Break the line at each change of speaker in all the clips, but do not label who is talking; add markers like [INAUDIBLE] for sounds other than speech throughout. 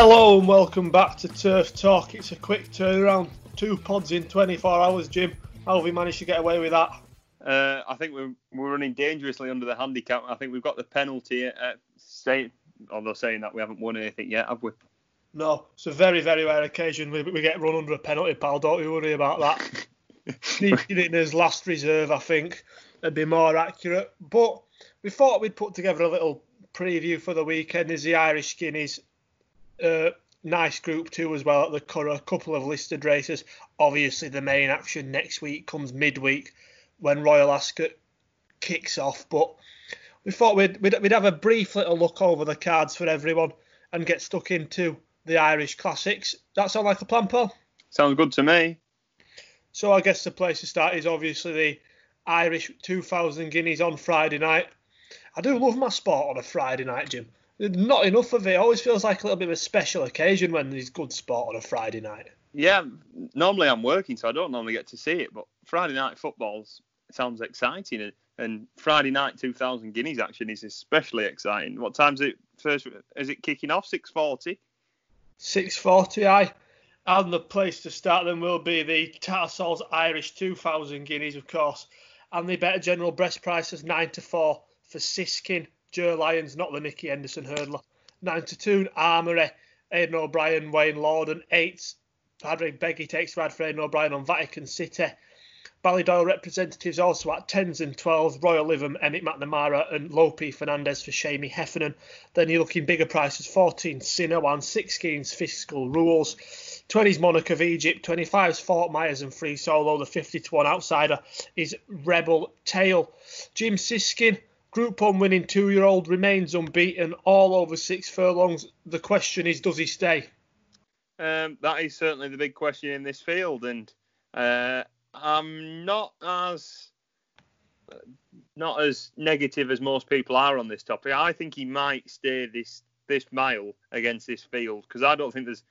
Hello and welcome back to Turf Talk. It's a quick turnaround, two pods in 24 hours. Jim, how have we managed to get away with that?
Uh, I think we're, we're running dangerously under the handicap. I think we've got the penalty. Uh, say, although saying that we haven't won anything yet, have we?
No, it's a very, very rare occasion we, we get run under a penalty, pal. Don't you worry about that. [LAUGHS] Needed in his last reserve, I think, would be more accurate. But we thought we'd put together a little preview for the weekend as the Irish Guineas. Uh, nice group two as well at the Curragh. A couple of listed races. Obviously, the main action next week comes midweek when Royal Ascot kicks off. But we thought we'd, we'd, we'd have a brief little look over the cards for everyone and get stuck into the Irish Classics. That sound like a plan, Paul?
Sounds good to me.
So I guess the place to start is obviously the Irish 2000 Guineas on Friday night. I do love my sport on a Friday night, Jim. Not enough of it. it always feels like a little bit of a special occasion when there's good sport on a Friday night.
Yeah, normally I'm working, so I don't normally get to see it. But Friday night football's sounds exciting, and, and Friday night 2000 Guineas action is especially exciting. What time's it first? Is it kicking off? 6:40.
6:40, aye. And the place to start then will be the Tattersalls Irish 2000 Guineas, of course. And the better general breast price is 9 to 4 for Siskin, Joe Lyons, not the Nicky Henderson hurdler. 9 to 2, Armory, Aidan O'Brien, Wayne Lordan. 8, Padraig Beggy takes Radford Aidan O'Brien on Vatican City. Ballydoyle representatives also at 10s and 12s, Royal Lytham, Emmet McNamara and Lope Fernandez for Seamie Heffernan. Then you're looking bigger prices, 14 Sinawann, 16s Fiscal Rules, 20s Monarch of Egypt, 25s Fort Myers and Free Solo. The 50 to 1 outsider is Rebel Tail. Jim Siskin, Group 1 winning two year old, remains unbeaten all over six furlongs. The question is, does he stay?
Um, that is certainly the big question in this field, and uh, I'm not as not as negative as most people are on this topic. I think he might stay this this mile against this field because I don't think there's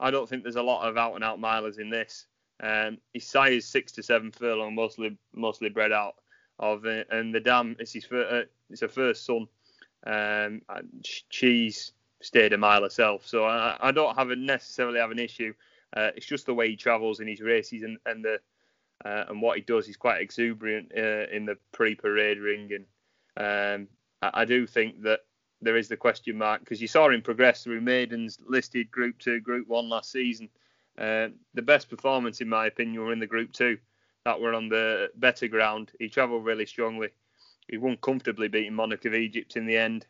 I don't think there's a lot of out and out milers in this. Um, his size six to seven furlong, mostly mostly bred out of it, and the dam is his first, uh, it's her first son. Um, she's stayed a mile herself, so I, I don't have a, necessarily have an issue. Uh, it's just the way he travels in his races and, and the uh, and what he does. He's quite exuberant uh, in the pre-parade ring, and um, I, I, do think that there is the question mark because you saw him progress through maidens listed Group Two, Group One last season. Uh, the best performance, in my opinion, were in the Group Two that were on the better ground. He travelled really strongly. He won comfortably, beating Monarch of Egypt in the end.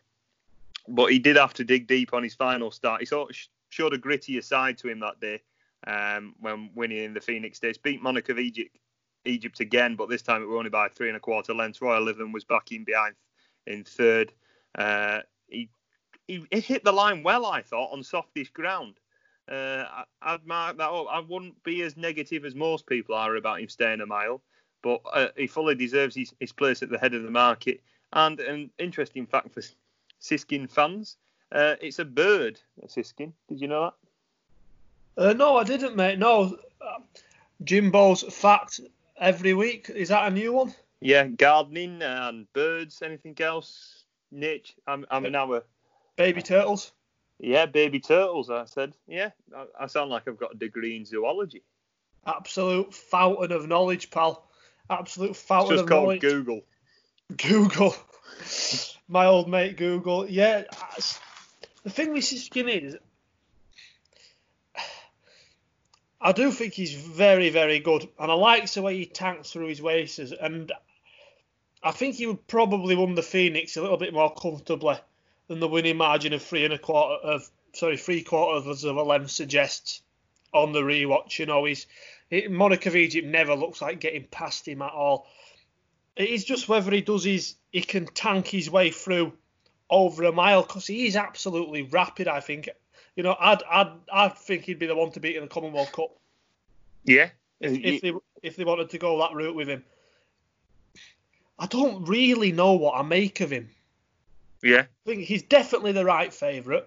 But he did have to dig deep on his final start. He sort of showed a grittier side to him that day um, when winning in the Phoenix Stakes. Beat Monarch of Egypt, Egypt again, but this time it was only by three and a quarter lengths. Royal Lytham was back in behind in third. Uh, he, he, he hit the line well, I thought, on softish ground. Uh, I, would mark that up. I wouldn't be as negative as most people are about him staying a mile, but uh, he fully deserves his, his, place at the head of the market. And an interesting fact for Siskin fans, uh, it's a bird, a Siskin. Did you know that?
Uh, no, I didn't, mate. No, Jimbo's fact every week. Is that a new one?
Yeah, gardening and birds. Anything else? Niche. I'm, I'm an hour.
Baby turtles.
Yeah, baby turtles. I said. Yeah, I, I sound like I've got a degree in zoology.
Absolute fountain of knowledge, pal. Absolute fountain
it's just
of
called
knowledge.
Google.
Google. My old mate Google. Yeah. The thing with Siskin is, I do think he's very, very good, and I like the way he tanks through his races. And I think he would probably win the Phoenix a little bit more comfortably than the winning margin of three and a quarter of sorry three quarters of a length suggests on the rewatch. You know, he's it, Monarch of Egypt never looks like getting past him at all. It is just whether he does his he can tank his way through over a mile because he is absolutely rapid. I think you know, I'd I'd I think he'd be the one to beat in the Commonwealth Cup.
Yeah.
If, if they if they wanted to go that route with him. I don't really know what I make of him.
Yeah.
I think he's definitely the right favourite.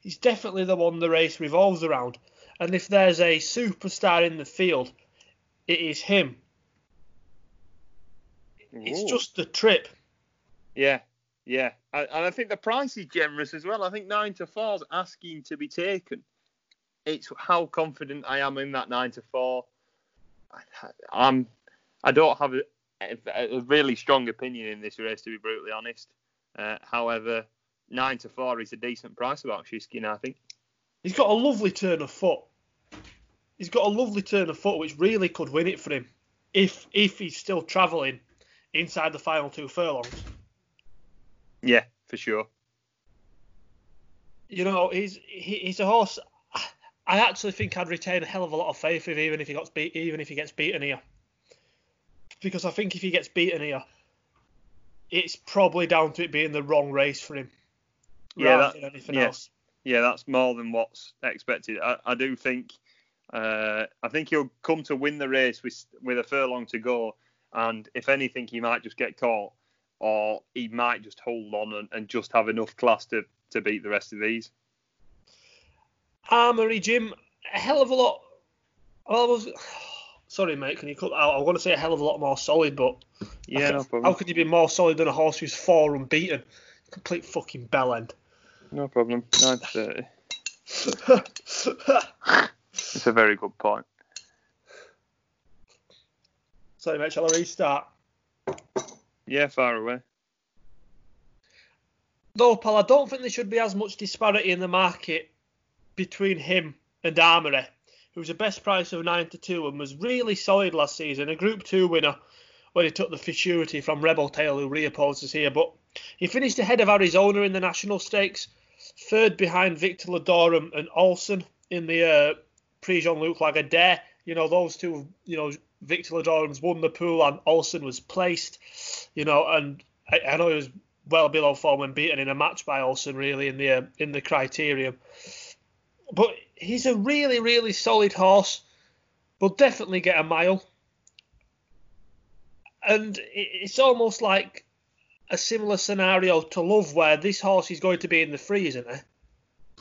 He's definitely the one the race revolves around. And if there's a superstar in the field, it is him. Ooh. It's just the trip.
Yeah, yeah. and I think the price is generous as well. I think nine to four is asking to be taken. It's how confident I am in that nine to four. I'm. I don't have a, a really strong opinion in this race, to be brutally honest. Uh, however, nine to four is a decent price about Shishkin, I think.
He's got a lovely turn of foot. He's got a lovely turn of foot, which really could win it for him if if he's still travelling inside the final two furlongs.
Yeah, for sure.
You know, he's he, he's a horse. I actually think I'd retain a hell of a lot of faith in even if he gets beat, even if he gets beaten here. Because I think if he gets beaten here, it's probably down to it being the wrong race for him.
Yeah, that, anything yeah, else. Yeah, that's more than what's expected. I, I do think uh, I think he'll come to win the race with with a furlong to go, and if anything, he might just get caught, or he might just hold on and, and just have enough class to, to beat the rest of these.
Armory Jim, a hell of a lot. Well, I was sorry, mate. Can you cut out? I want to say a hell of a lot more solid, but
yeah, no.
How could you be more solid than a horse who's four unbeaten? Complete fucking bell end.
No problem. Nine thirty. Uh, [LAUGHS] it's a very good point.
Sorry, mate. Shall I restart?
Yeah, far away.
No, pal, I don't think there should be as much disparity in the market between him and Armory, who's a best price of 9 to 2 and was really solid last season, a Group 2 winner when he took the futurity from Rebel Tail, who reopposes here. But he finished ahead of Arizona in the National Stakes, third behind Victor Ludorum and Alson in the uh, Prix Jean-Luc Lagardère. You know, those two, you know, Victor Ludorum's won the pool and Alson was placed. You know, and I, I, know he was well below form when beaten in a match by Alson, really, in the uh, in the criterium. But he's a really, really solid horse. Will definitely get a mile. And it's almost like a similar scenario to Love, where this horse is going to be in the free, isn't it?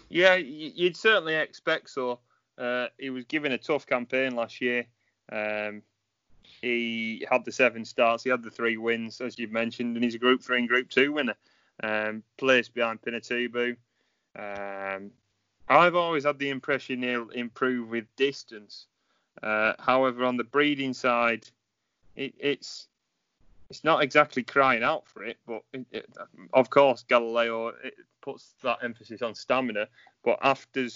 Yeah, you'd certainly expect so. Uh, he was given a tough campaign last year. Um, he had the seven starts, he had the three wins, as you've mentioned, and he's a Group Three and Group Two winner. Um, placed behind Pinatubo. Um, I've always had the impression he'll improve with distance. Uh, however, on the breeding side, it, it's it's not exactly crying out for it, but it, it, of course Galileo puts that emphasis on stamina. But after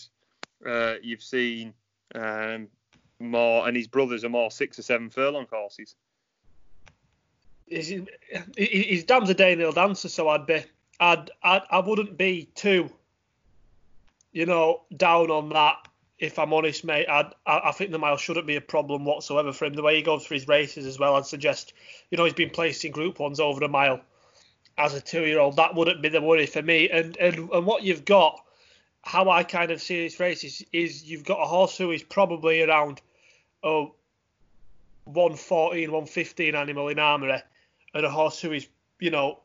uh, you've seen um, more, and his brothers are more six or seven furlong horses.
He's, he's Dan's a Danehill Dancer, so I'd be, I'd, I'd, I wouldn't be too, you know, down on that. If I'm honest, mate, I, I think the mile shouldn't be a problem whatsoever for him. The way he goes for his races as well, I'd suggest, you know, he's been placed in Group Ones over a mile as a two-year-old. That wouldn't be the worry for me. And and and what you've got how I kind of see this race is, is you've got a horse who is probably around oh, 114, 115 animal in armory, and a horse who is, you know,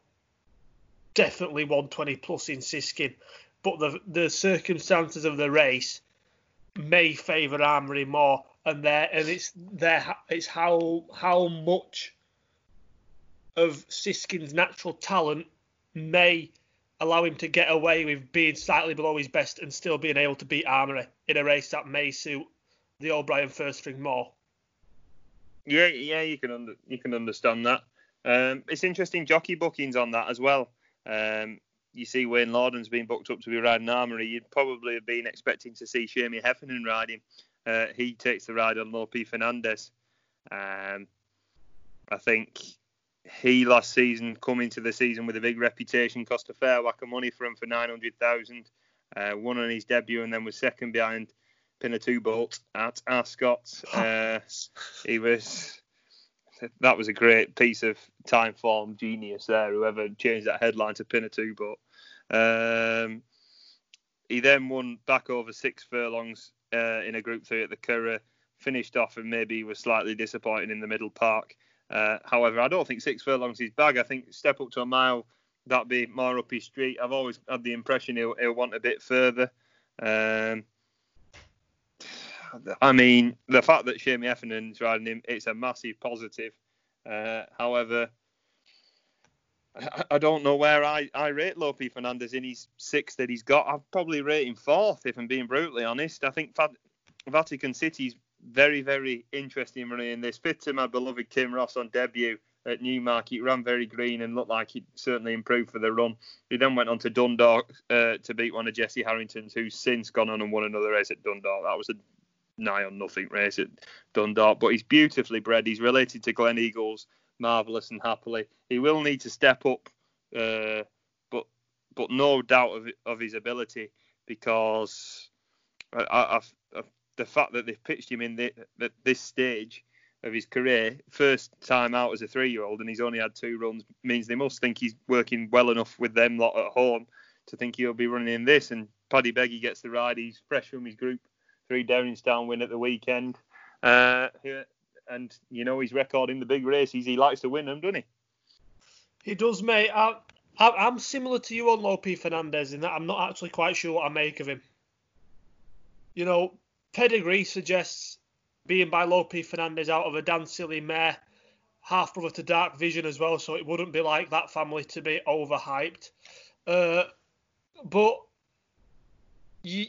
definitely 120 plus in Siskin. But the the circumstances of the race may favour Armory more, and there and it's there it's how how much of Siskin's natural talent may allow him to get away with being slightly below his best and still being able to beat Armory in a race that may suit the O'Brien first string more.
Yeah, yeah, you can under, you can understand that. Um, it's interesting jockey bookings on that as well. Um, you see Wayne Lordan's been booked up to be riding Armory. You'd probably have been expecting to see Seamie Heffernan riding. Uh, he takes the ride on Lope Fernandez. Um, I think he last season come into the season with a big reputation, cost a fair whack of money for him for 900,000. Uh, won on his debut and then was second behind Pinatubo at Ascot. [LAUGHS] Uh, he was that was a great piece of Timeform genius there. Whoever changed that headline to Pinatubo. Um, he then won back over six furlongs uh, in a Group Three at the Curragh. Finished off and maybe was slightly disappointing in the Middle Park. Uh, however, I don't think six furlongs is bag. I think step up to a mile, that'd be more up his street. I've always had the impression he'll, he'll want a bit further. Um, I mean, the fact that Seamie Heffernan's riding him, it's a massive positive. Uh, however, I, I don't know where I, I rate Lope Fernandez in his six that he's got. I'd probably rate him fourth if I'm being brutally honest. I think Vatican City's very, very interesting running in this. Fifth to my beloved Tim Ross on debut at Newmarket. Ran very green and looked like he'd certainly improved for the run. He then went on to Dundalk uh, to beat one of Jessie Harrington's, who's since gone on and won another race at Dundalk. That was a nigh on nothing race at Dundalk. But he's beautifully bred. He's related to Gleneagles, marvellous and happily. He will need to step up, uh, but but no doubt of of his ability because I, I, I, the fact that they've pitched him in the, the, this stage of his career, first time out as a three-year-old, and he's only had two runs, means they must think he's working well enough with them lot at home to think he'll be running in this. And Paddy Beggy gets the ride. He's fresh from his Group Three Derrinstown win at the weekend, uh, and you know he's recording the big races. He likes to win them, doesn't he?
He does, mate. I, I, am similar to you on Lope Fernandez in that I'm not actually quite sure what I make of him. You know, pedigree suggests being by Lope Fernandez out of a Dansili mare, half brother to Dark Vision as well, so it wouldn't be like that family to be overhyped. Uh, but you,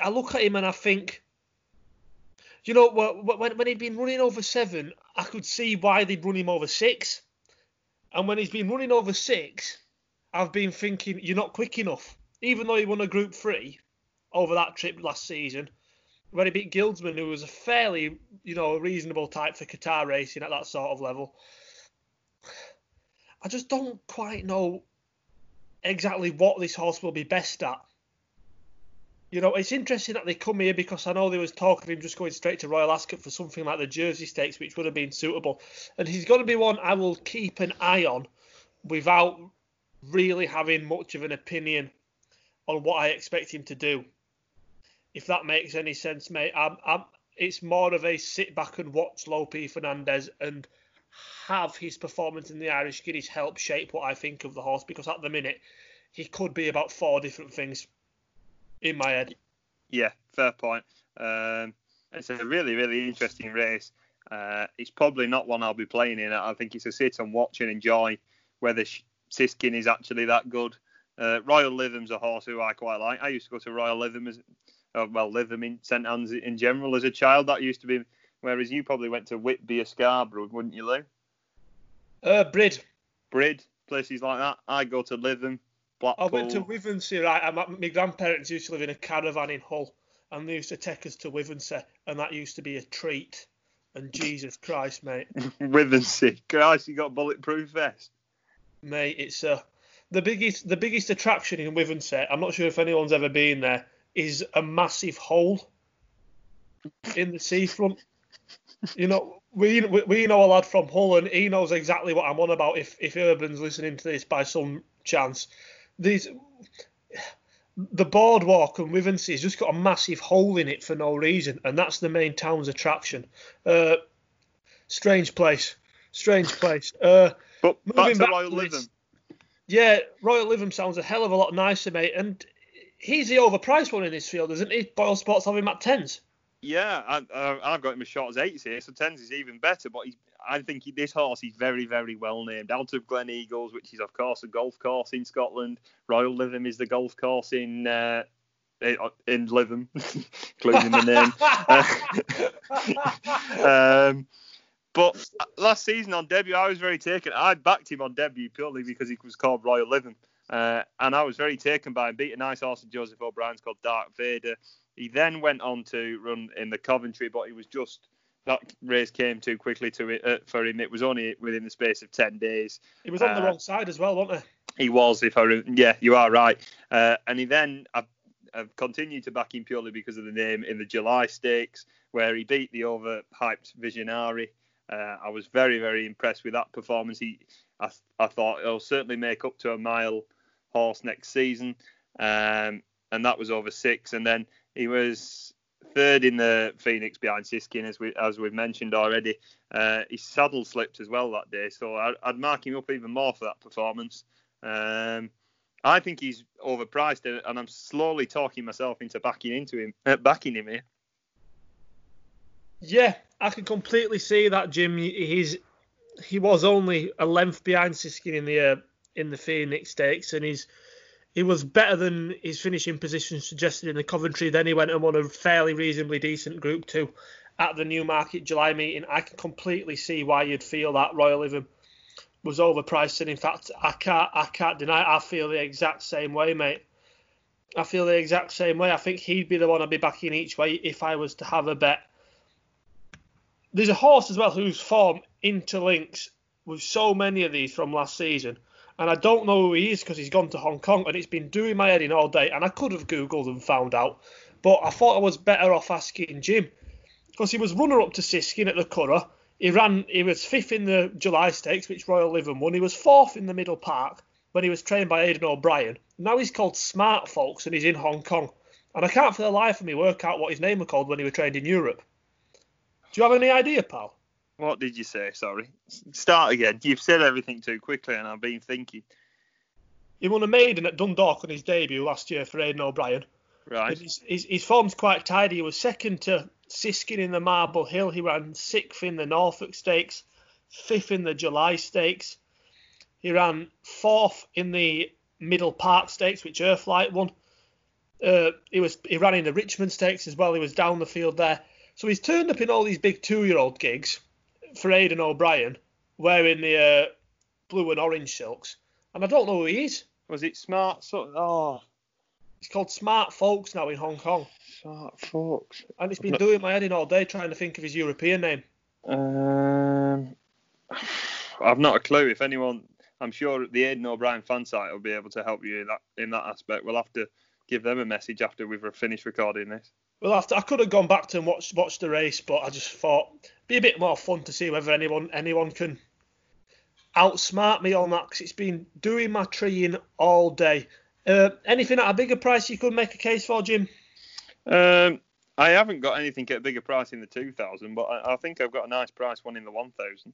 I look at him and I think, you know, when, when he'd been running over seven, I could see why they'd run him over six. And when he's been running over six, I've been thinking, you're not quick enough. Even though he won a Group 3 over that trip last season, where he beat Guildsman, who was a fairly, you know, reasonable type for Qatar racing at that sort of level. I just don't quite know exactly what this horse will be best at. You know, it's interesting that they come here because I know there was talk of him just going straight to Royal Ascot for something like the Jersey Stakes, which would have been suitable. And he's going to be one I will keep an eye on without really having much of an opinion on what I expect him to do if that makes any sense, mate. I'm, I'm, it's more of a sit back and watch Lope Fernandez and have his performance in the Irish Guineas help shape what I think of the horse because at the minute he could be about four different things in my head.
Yeah, fair point. Um, it's a really, really interesting race. Uh, it's probably not one I'll be playing in. I think it's a sit and watch and enjoy whether Siskin is actually that good. Uh, Royal Lytham's a horse who I quite like. I used to go to Royal Lytham as, uh, well, Lytham in St Anne's in general as a child. That used to be, whereas you probably went to Whitby or Scarborough, wouldn't you, Lou?
Uh, Brid.
Brid, places like that. I go to Lytham, Blackpool.
I went to Withernsea, right? my grandparents used to live in a caravan in Hull, and they used to take us to Withernsea, and that used to be a treat. And Jesus Christ, mate. [LAUGHS]
Withernsea, Christ, you got bulletproof vest.
Mate, it's uh, the biggest the biggest attraction in Withernsea. I'm not sure if anyone's ever been there is a massive hole in the seafront. You know, we, we know a lad from Hull, and he knows exactly what I'm on about. If if Urban's listening to this by some chance, these the boardwalk and Withernsea has just got a massive hole in it for no reason, and that's the main town's attraction. Uh, strange place, strange place. Uh,
but back to Royal Lytham.
Yeah, Royal Lytham sounds a hell of a lot nicer, mate. And he's the overpriced one in this field, isn't he? Boyle Sports have him at tens.
Yeah, I, have got him as short as eights here, so tens is even better. But I think he, this horse is very, very well named. Out of Gleneagles, which is of course a golf course in Scotland. Royal Lytham is the golf course in uh, in Lytham, [LAUGHS] including the name. [LAUGHS] um, but last season on debut, I was very taken. I backed him on debut purely because he was called Royal Lytham. Uh, and I was very taken by him. Beat a nice horse of Joseph O'Brien's called Dark Vader. He then went on to run in the Coventry, but he was just that race came too quickly to it uh, for him. It was only within the space of ten days.
He was on uh, the wrong side as well, wasn't
he? He was, if I re- yeah, you are right. Uh, and he then I've, I've, continued to back him purely because of the name in the July Stakes, where he beat the overhyped Visionary. Uh, I was very very impressed with that performance. He I, I thought he'll certainly make up to a mile horse next season, um, and that was over six. And then he was third in the Phoenix behind Siskin, as we as we've mentioned already. Uh, his saddle slipped as well that day, so I, would mark him up even more for that performance. Um, I think he's overpriced, and I'm slowly talking myself into backing into him, uh, backing him here.
Yeah, I can completely see that, Jim. He's he was only a length behind Siskin in the uh, in the Phoenix Stakes, and he's he was better than his finishing position suggested in the Coventry. Then he went and won a fairly reasonably decent Group Two at the Newmarket July meeting. I can completely see why you'd feel that Royal was overpriced, and in fact, I can't I can't deny. I feel the exact same way, mate. I feel the exact same way. I think he'd be the one I'd be backing each way if I was to have a bet. There's a horse as well whose form interlinks with so many of these from last season, and I don't know who he is because he's gone to Hong Kong, and it's been doing my head in all day. And I could have googled and found out, but I thought I was better off asking Jim because he was runner up to Siskin at the Curragh. He ran. He was fifth in the July Stakes, which Royal Lytham won. He was fourth in the Middle Park when he was trained by Aidan O'Brien. Now he's called Smart Folks and he's in Hong Kong. And I can't for the life of me work out what his name was called when he was trained in Europe. Do you have any idea, pal?
What did you say? Sorry. Start again. You've said everything too quickly and I've been thinking.
He won a maiden at Dundalk on his debut last year for Aidan O'Brien.
Right.
His, his, his, form's quite tidy. He was second to Siskin in the Marble Hill. He ran sixth in the Norfolk Stakes, fifth in the July Stakes. He ran fourth in the Middle Park Stakes, which Earthlight won. Uh, he was he ran in the Richmond Stakes as well. He was down the field there. So he's turned up in all these big two-year-old gigs for Aidan O'Brien, wearing the uh, blue and orange silks. And I don't know who he is.
Was it Smart? So, oh,
it's called Smart Folks now in Hong Kong.
Smart Folks.
And it's been doing my head in all day trying to think of his European name.
Um, I've not a clue. If anyone I'm sure the Aidan O'Brien fan site will be able to help you in that in that aspect. We'll have to give them a message after we've finished recording this.
Well, after I could have gone back to and watched watched the race, but I just thought be a bit more fun to see whether anyone anyone can outsmart me on that because it's been doing my treeing all day. Uh, anything at a bigger price you could make a case for, Jim?
Um, I haven't got anything at a bigger price in the 2000, but I, I think I've got a nice price one in the 1000.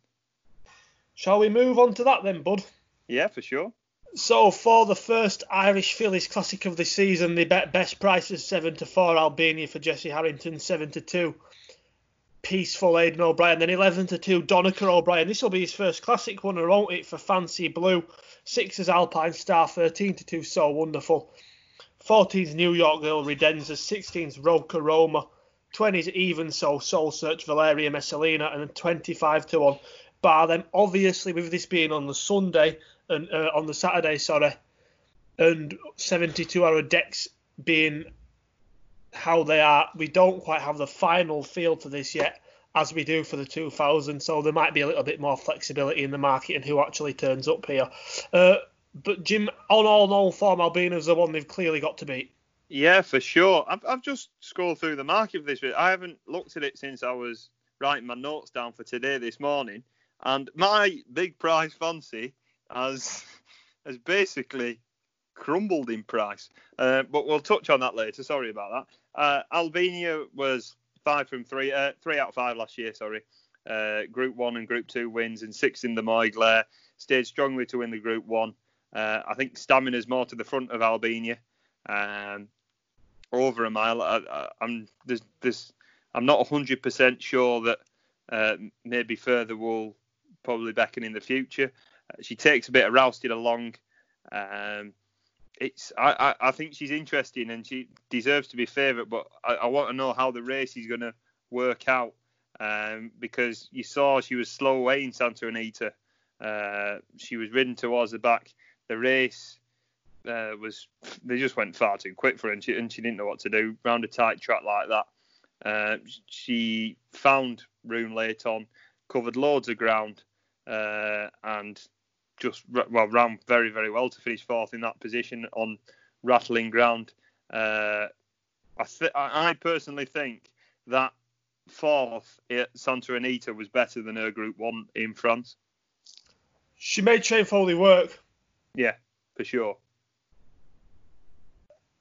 Shall we move on to that then, bud?
Yeah, for sure.
So for the first Irish Fillies Classic of the season, the best price is seven to four. Albigna for Jessie Harrington, seven to two. Peaceful Aidan O'Brien, then eleven to two. Donnacha O'Brien. This will be his first Classic winner, won't it? For Fancy Blue. Six is Alpine Star, thirteen to two. So wonderful. 14's New York Girl Redenza, 16's Roca Roma, 20's Even So Soul Search Valeria Messalina, and then 25 to 1 bar them. Obviously, with this being on the Sunday and uh, on the Saturday, sorry, and 72 hour decks being how they are, we don't quite have the final feel to this yet as we do for the 2000. So there might be a little bit more flexibility in the market and who actually turns up here. Uh, but Jim, on all known form, Albigna's the one they've clearly got to beat.
Yeah, for sure. I've, I've just scrolled through the market for this. I haven't looked at it since I was writing my notes down for today this morning. And my big prize fancy has [LAUGHS] has basically crumbled in price. Uh, but we'll touch on that later. Sorry about that. Uh, Albigna was five from three, uh, three out of five last year. Sorry. Uh, group one and Group two wins and six in the Moyglare. Stayed strongly to win the Group one. Uh, I think stamina is more to the front of Albigna. Um, over a mile. I, am there's, there's, I'm not 100% sure that uh, maybe further will probably beckon in the future. She takes a bit of rousted along. Um, it's I, I, I, think she's interesting and she deserves to be favourite, but I, I, want to know how the race is going to work out um, because you saw she was slow away in Santa Anita. Uh, she was ridden towards the back. The race uh, was they just went far too quick for her and she, and she didn't know what to do round a tight track like that. Uh, she found room late on, covered loads of ground, uh, and just well ran very very well to finish fourth in that position on rattling ground. Uh, I, th- I personally think that fourth at Santa Anita was better than her Group One in France.
She made Shane Foley work.
Yeah, for sure.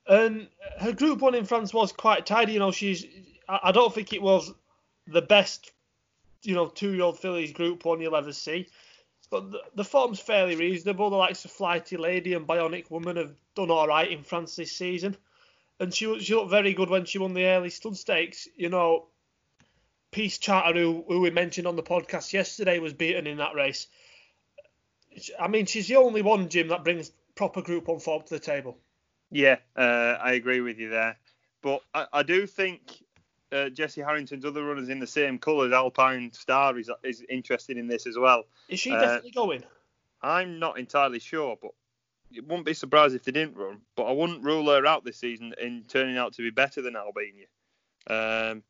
And her Group One in France was quite tidy. You know, she's. I don't think it was the best you know, two-year-old fillies Group One you'll ever see. But the, the form's fairly reasonable. The likes of Flighty Lady and Bionic Woman have done all right in France this season, and she she looked very good when she won the Airlie stud stakes. You know, Peace Charter, who, who we mentioned on the podcast yesterday, was beaten in that race. I mean, she's the only one, Jim, that brings proper Group One form to the table.
Yeah, uh, I agree with you there. But I, I do think uh, Jessie Harrington's other runners in the same colours, Alpine Star, is is interested in this as well.
Is she uh, definitely going?
I'm not entirely sure, but it wouldn't be surprised if they didn't run. But I wouldn't rule her out this season in turning out to be better than Albigna. Um,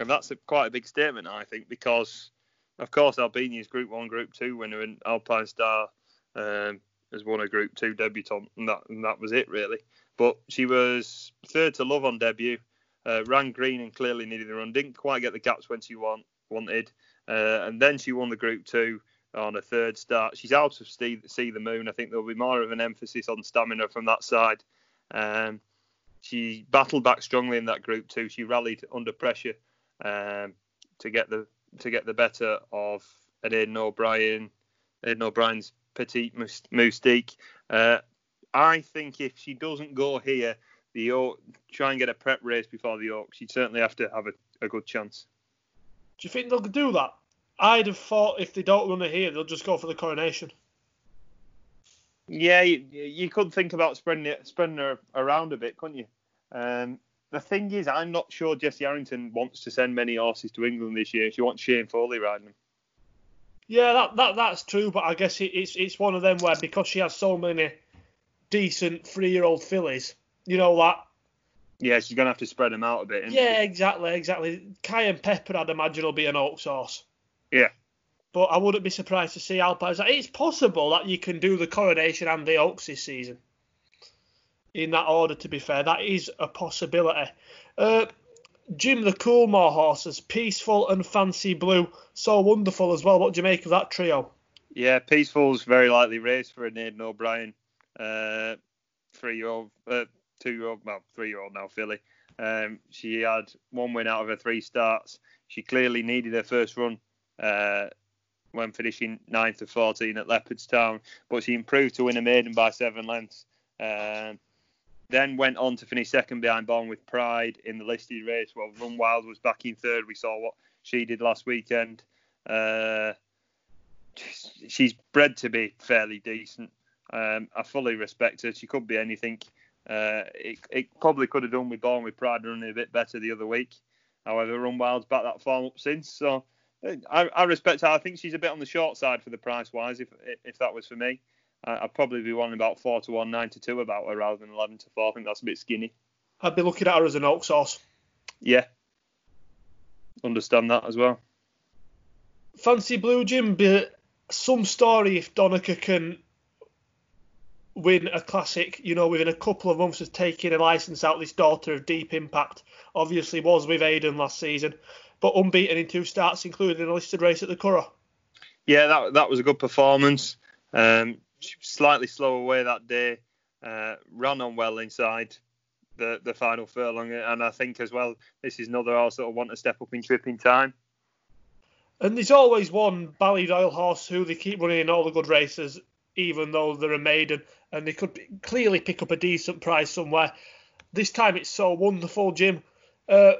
and that's a, quite a big statement, I think, because of course Albigna's Group One, Group Two winner, and Alpine Star um, has won a Group Two debutant, and that and that was it really. But she was third to love on debut, uh, ran green and clearly needed the run, didn't quite get the gaps when she want, wanted, uh, and then she won the Group Two on a third start. She's out of see, see the moon. I think there'll be more of an emphasis on stamina from that side. Um, she battled back strongly in that group too. She rallied under pressure um, to get the to get the better of an Aidan O'Brien, Aidan O'Brien's petite Mustique. Uh, I think if she doesn't go here, the Oak, try and get a prep race before the Oaks, she'd certainly have to have a, a good chance.
Do you think they'll do that? I'd have thought if they don't run it here, they'll just go for the coronation.
Yeah, you, you could think about spreading it, spreading her around a bit, couldn't you? Um, the thing is, I'm not sure Jessie Harrington wants to send many horses to England this year. She wants Shane Foley riding them.
Yeah, that, that that's true, but I guess it, it's it's one of them where because she has so many decent three-year-old fillies, you know that.
Yeah, she's gonna have to spread them out a bit.
Yeah, she? exactly, exactly. Cayenne Pepper, I'd imagine, will be an Oaks horse.
Yeah.
But I wouldn't be surprised to see Alpine. It's possible that you can do the coronation and the Oaks this season. In that order, to be fair, that is a possibility. Uh, Jim the Coolmore horses, Peaceful and Fancy Blue, so wonderful as well. What do you make of that trio?
Yeah, Peaceful's very likely race for a Aidan O'Brien, uh, three-year-old, uh, two-year-old, well, three-year-old now, filly. Um, she had one win out of her three starts. She clearly needed her first run uh, when finishing 9th of 14 at Leopardstown, but she improved to win a maiden by seven lengths. Um, then went on to finish second behind Born with Pride in the listed race. Well, Run Wild was back in third. We saw what she did last weekend. Uh, she's bred to be fairly decent. Um, I fully respect her. She could be anything. Uh, it, it, probably could have done with Born with Pride running a bit better the other week. However, Run Wild's back that form up since. So I, I, respect her. I think she's a bit on the short side for the price wise. If if that was for me, I'd probably be wanting about four to one, nine to two about her rather than eleven to four. I think that's a bit skinny.
I'd be looking at her as an oak sauce.
Yeah, understand that as well.
Fancy Blue Jim, but some story if Donnacha can win a classic, you know, within a couple of months of taking a license out. This daughter of Deep Impact obviously was with Aidan last season but unbeaten in two starts, including a listed race at the Curragh.
Yeah, that that was a good performance. Um, slightly slow away that day. Uh, ran on well inside the the final furlong, and I think as well this is another horse that will want to step up in tripping time.
And there's always one Ballydoyle horse who they keep running in all the good races, even though they're a maiden, and they could clearly pick up a decent price somewhere. This time it's so wonderful, Jim. Uh,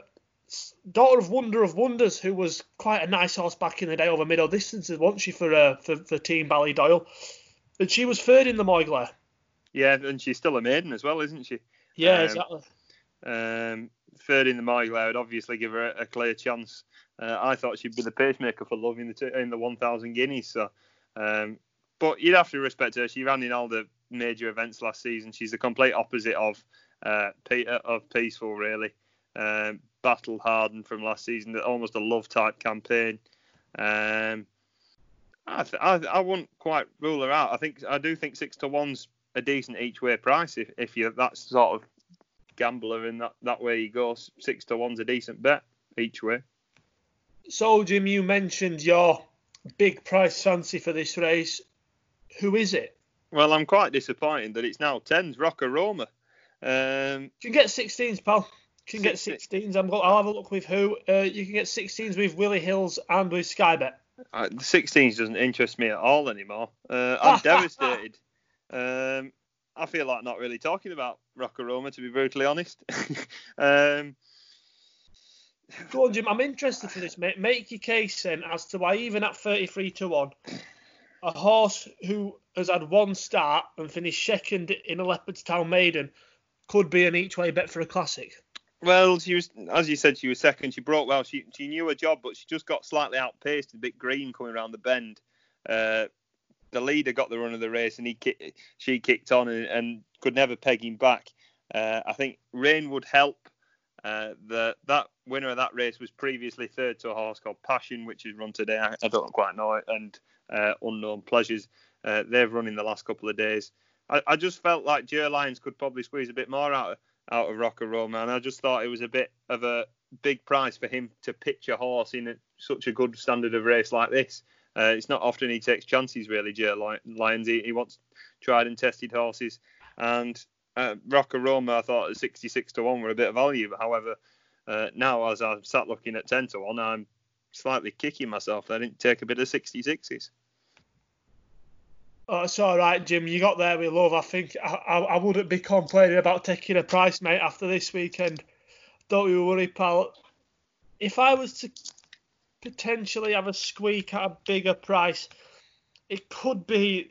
daughter of Wonder of Wonders, who was quite a nice horse back in the day over middle distances, wasn't she, for uh, for, for Team Ballydoyle? And she was third in the Moyglare.
Yeah, and she's still a maiden as well, isn't she?
Yeah, um, exactly.
Um, third in the Moyglare would obviously give her a, a clear chance. Uh, I thought she'd be the pacemaker for love in the t- in the 1,000 guineas. So, um, but you'd have to respect her. She ran in all the major events last season. She's the complete opposite of uh, Peter of Peaceful, really. Um, battle hardened from last season, almost a love type campaign. Um, I, th- I, I wouldn't quite rule her out. I think I do think six to one's a decent each way price if, if you're that sort of gambler in that, that way you go. Six to one's a decent bet each way.
So Jim, you mentioned your big price fancy for this race. Who is it?
Well, I'm quite disappointed that it's now tens. Rock-A-Roma. Um,
you can get 16s, pal You can get 16s. I'm I'll have a look with who. Uh, you can get 16s with Willie Hills and with Skybet.
Uh, the 16s doesn't interest me at all anymore. Uh, I'm [LAUGHS] devastated. Um, I feel like not really talking about Rock-A-Roma, to be brutally honest. [LAUGHS] um,
Go on, Jim. I'm interested for this, mate. Make your case then as to why, even at 33 to 1, a horse who has had one start and finished second in a Leopardstown Maiden could be an each way bet for a classic.
Well, she was, as you said, she was second. She broke well. She she knew her job, but she just got slightly outpaced, a bit green coming around the bend. Uh, the leader got the run of the race, and he she kicked on and, and could never peg him back. Uh, I think rain would help. Uh, the that winner of that race was previously third to a horse called Passion, which is run today. I, I don't quite know it, and uh, Unknown Pleasures. Uh, they've run in the last couple of days. I, I just felt like Joe Lyons could probably squeeze a bit more out of out of Rock and Roll Man. I just thought it was a bit of a big price for him to pitch a horse in a, such a good standard of race like this. Uh, it's not often he takes chances, really, Joe Lyons. He, he wants tried and tested horses. And uh, Rocker Roma, I thought at 66 to 1 were a bit of value. However, uh, now as I'm sat looking at 10 to 1, I'm slightly kicking myself. that I didn't take a bit of 66s.
Oh, it's all right, Jim. You got there with love. I think I, I, I, wouldn't be complaining about taking a price, mate, after this weekend. Don't you worry, pal. If I was to potentially have a squeak at a bigger price, it could be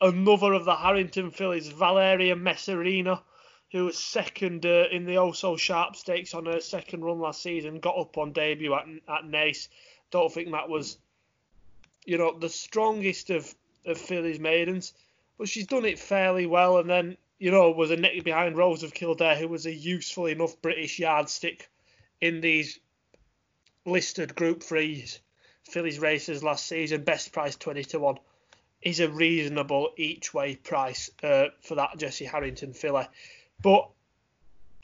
another of the Harrington fillies, Valeria Messalina, who was second uh, in the also sharp stakes on her second run last season, got up on debut at, at Naas. Don't think that was, you know, the strongest of of fillies maidens, but she's done it fairly well. And then you know was a neck behind Rose of Kildare, who was a useful enough British yardstick in these listed Group Threes fillies races last season. Best price twenty to one is a reasonable each way price uh, for that Jessie Harrington filly. But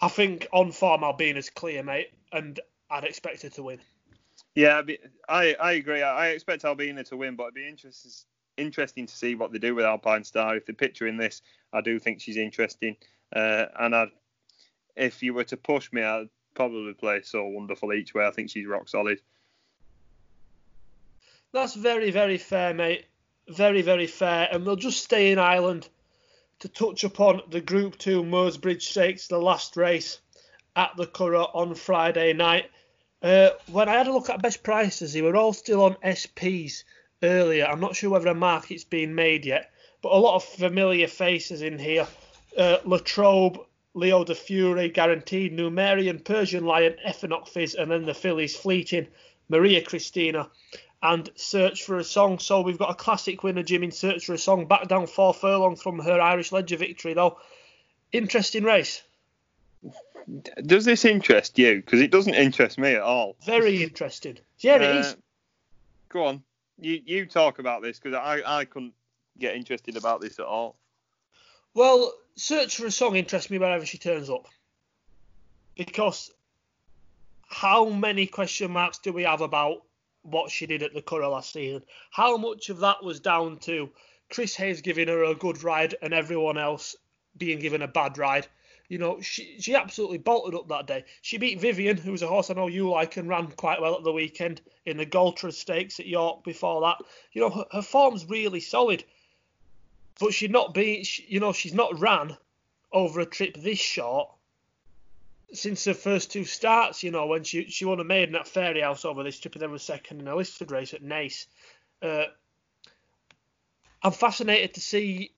I think on form Albigna's clear, mate, and I'd expect her to win.
Yeah, I I agree. I expect Albina to win, but it'd be interesting interesting to see what they do with Alpine Star. If they picture in this, I do think she's interesting. Uh, and i if you were to push me, I'd probably play So Wonderful each way. I think she's rock solid.
That's very, very fair, mate. Very, very fair. And we'll just stay in Ireland to touch upon the Group 2 Mooresbridge Stakes, the last race at the Curragh on Friday night. Uh, when I had a look at best prices, they were all still on SPs earlier. I'm not sure whether a market's been made yet, but a lot of familiar faces in here. Uh, Latrobe, Leo de Fury, Guaranteed, Numerian, Persian Lion, Fizz, and then the fillies Fleeting, Maria Christina, and Search for a Song. So we've got a classic winner, Jim, in Search for a Song, back down four furlongs from her Irish Leger victory, though. Interesting race.
Does this interest you? Because it doesn't interest me at all.
Very interesting. Yeah, it uh, is.
Go on you you talk about this because I I couldn't get interested about this at all.
Well, search for a song interests me wherever she turns up because how many question marks do we have about what she did at the Curragh last season? How much of that was down to Chris Hayes giving her a good ride and everyone else being given a bad ride? You know, she she absolutely bolted up that day. She beat Vivian, who was a horse I know you like and ran quite well at the weekend in the Galtres Stakes at York before that. You know, her, her form's really solid, but she'd not been, she, you know, she's not ran over a trip this short since her first two starts. You know, when she she won a maiden at Fairyhouse over this trip and then was second in a listed race at Naas. Uh, I'm fascinated to see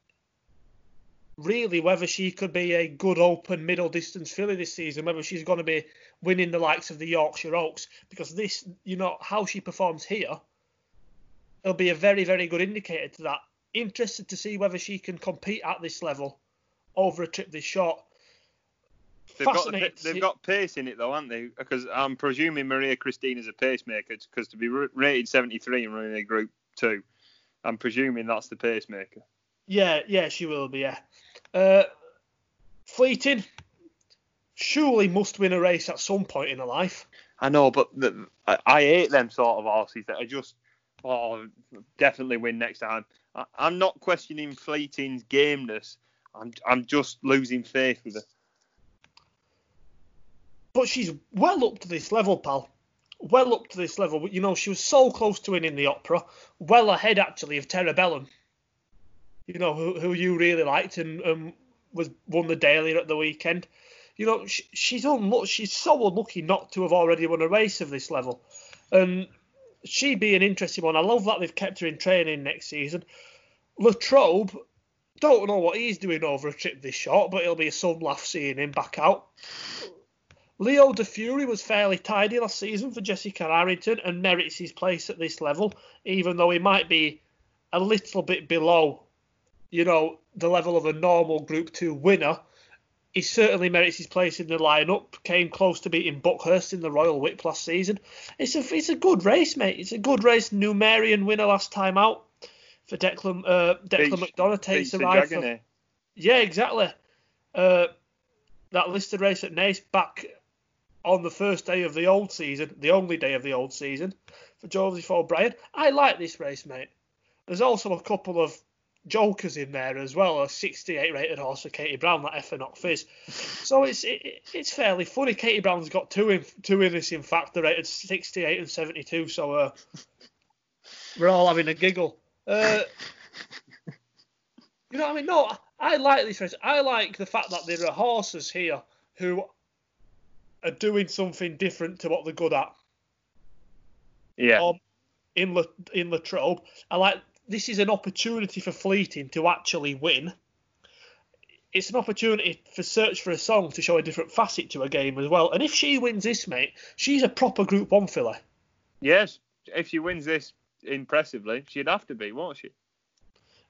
really whether she could be a good open middle distance filly this season, whether she's going to be winning the likes of the Yorkshire Oaks, because this, you know, how she performs here, it'll be a very, very good indicator to that. Interested to see whether she can compete at this level over a trip this short.
They've got, they've got pace in it though, haven't they? Because I'm presuming Maria Christine is a pacemaker, because to be rated 73 and running a Group Two, I'm presuming that's the pacemaker.
Yeah, yeah, she will be. Yeah. Uh, Fleeting surely must win a race at some point in her life.
I know, but the, I, I, hate them sort of horses that are just oh definitely win next time. I, am not questioning Fleeting's gameness. I'm I'm just losing faith with her.
But she's well up to this level, pal. Well up to this level. You know, she was so close to winning the opera, well ahead actually of Terebellum you know, who, who you really liked and um, was won the daily at the weekend. You know, she, she's. She's so unlucky not to have already won a race of this level. And she'd be an interesting one. I love that they've kept her in training next season. Latrobe, don't know what he's doing over a trip this short, but it'll be a some laugh seeing him back out. Leo De Fury was fairly tidy last season for Jessica Harrington and merits his place at this level, even though he might be a little bit below, you know, the level of a normal Group 2 winner. He certainly merits his place in the lineup. Came close to beating Buckhurst in the Royal Whip last season. It's a it's a good race, mate. It's a good race. Numerian winner last time out for Declan uh, Declan
Beach-
McDonogh takes the ride. For- yeah, exactly. Uh, that listed race at Naas back on the first day of the old season, the only day of the old season for Joseph O'Brien. I like this race, mate. There's also a couple of jokers in there as well. A 68 rated horse for Katie Brown, that Effenock Fizz. So it's it, it's fairly funny. Katie Brown's got two in two in this. In fact, they're rated 68 and 72. So uh, we're all having a giggle. Uh, you know what I mean? No, I like this race. I like the fact that there are horses here who are doing something different to what they're good at.
Yeah.
Um, in La, in Latrobe, I like this is an opportunity for Fleeting to actually win. It's an opportunity for Search for a Song to show a different facet to a game as well. And if she wins this, mate, she's a proper Group One filly.
Yes. If she wins this impressively, she'd have to be, won't she?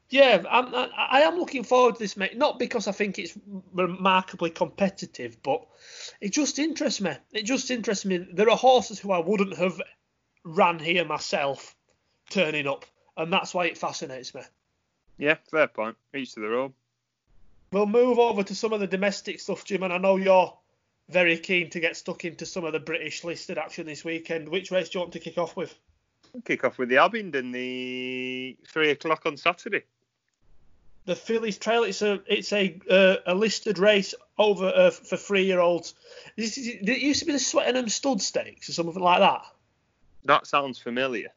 Yeah, I'm, I, I am looking forward to this, mate. Not because I think it's remarkably competitive, but it just interests me. It just interests me. There are horses who I wouldn't have ran here myself turning up, and that's why it fascinates me.
Yeah, fair point. Each to their own.
We'll move over to some of the domestic stuff, Jim, and I know you're very keen to get stuck into some of the British listed action this weekend. Which race do you want to kick off with?
Kick off with the Abingdon, the three o'clock on Saturday.
The Fillies Trial. It's a it's a uh, a listed race over uh, for three year olds. This is, it used to be the Swettenham Stud Stakes or something like that.
That sounds familiar.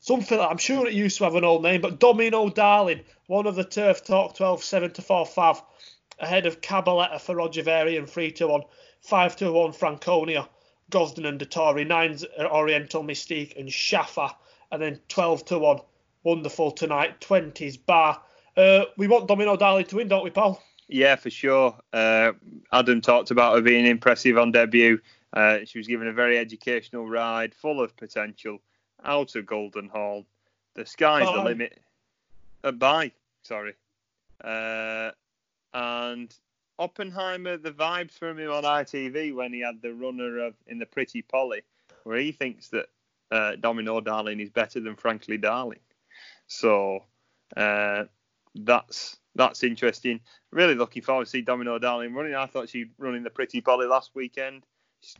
Something like, I'm sure it used to have an old name, but Domino Darling, one of the Turf Talk 12 7 to 4 fav, ahead of Cabaletta for Roger Varian 3 to 1, 5 to 1 Franconia, Gosden and Dettori, 9's Oriental Mystique and Shaffa, and then 12 to 1 Wonderful Tonight, 20's Bar. Uh, we want Domino Darling to win, don't we, Paul?
Yeah, for sure. Uh, Adam talked about her being impressive on debut. Uh, she was given a very educational ride, full of potential, out of Golden Hall. The sky's the limit. Uh, bye, sorry. Uh, and Oppenheimer, the vibes from him on ITV when he had the runner of in the Pretty Polly, where he thinks that uh, Domino Darling is better than Frankly Darling. So uh, that's that's interesting. Really looking forward to see Domino Darling running. I thought she'd running the Pretty Polly last weekend.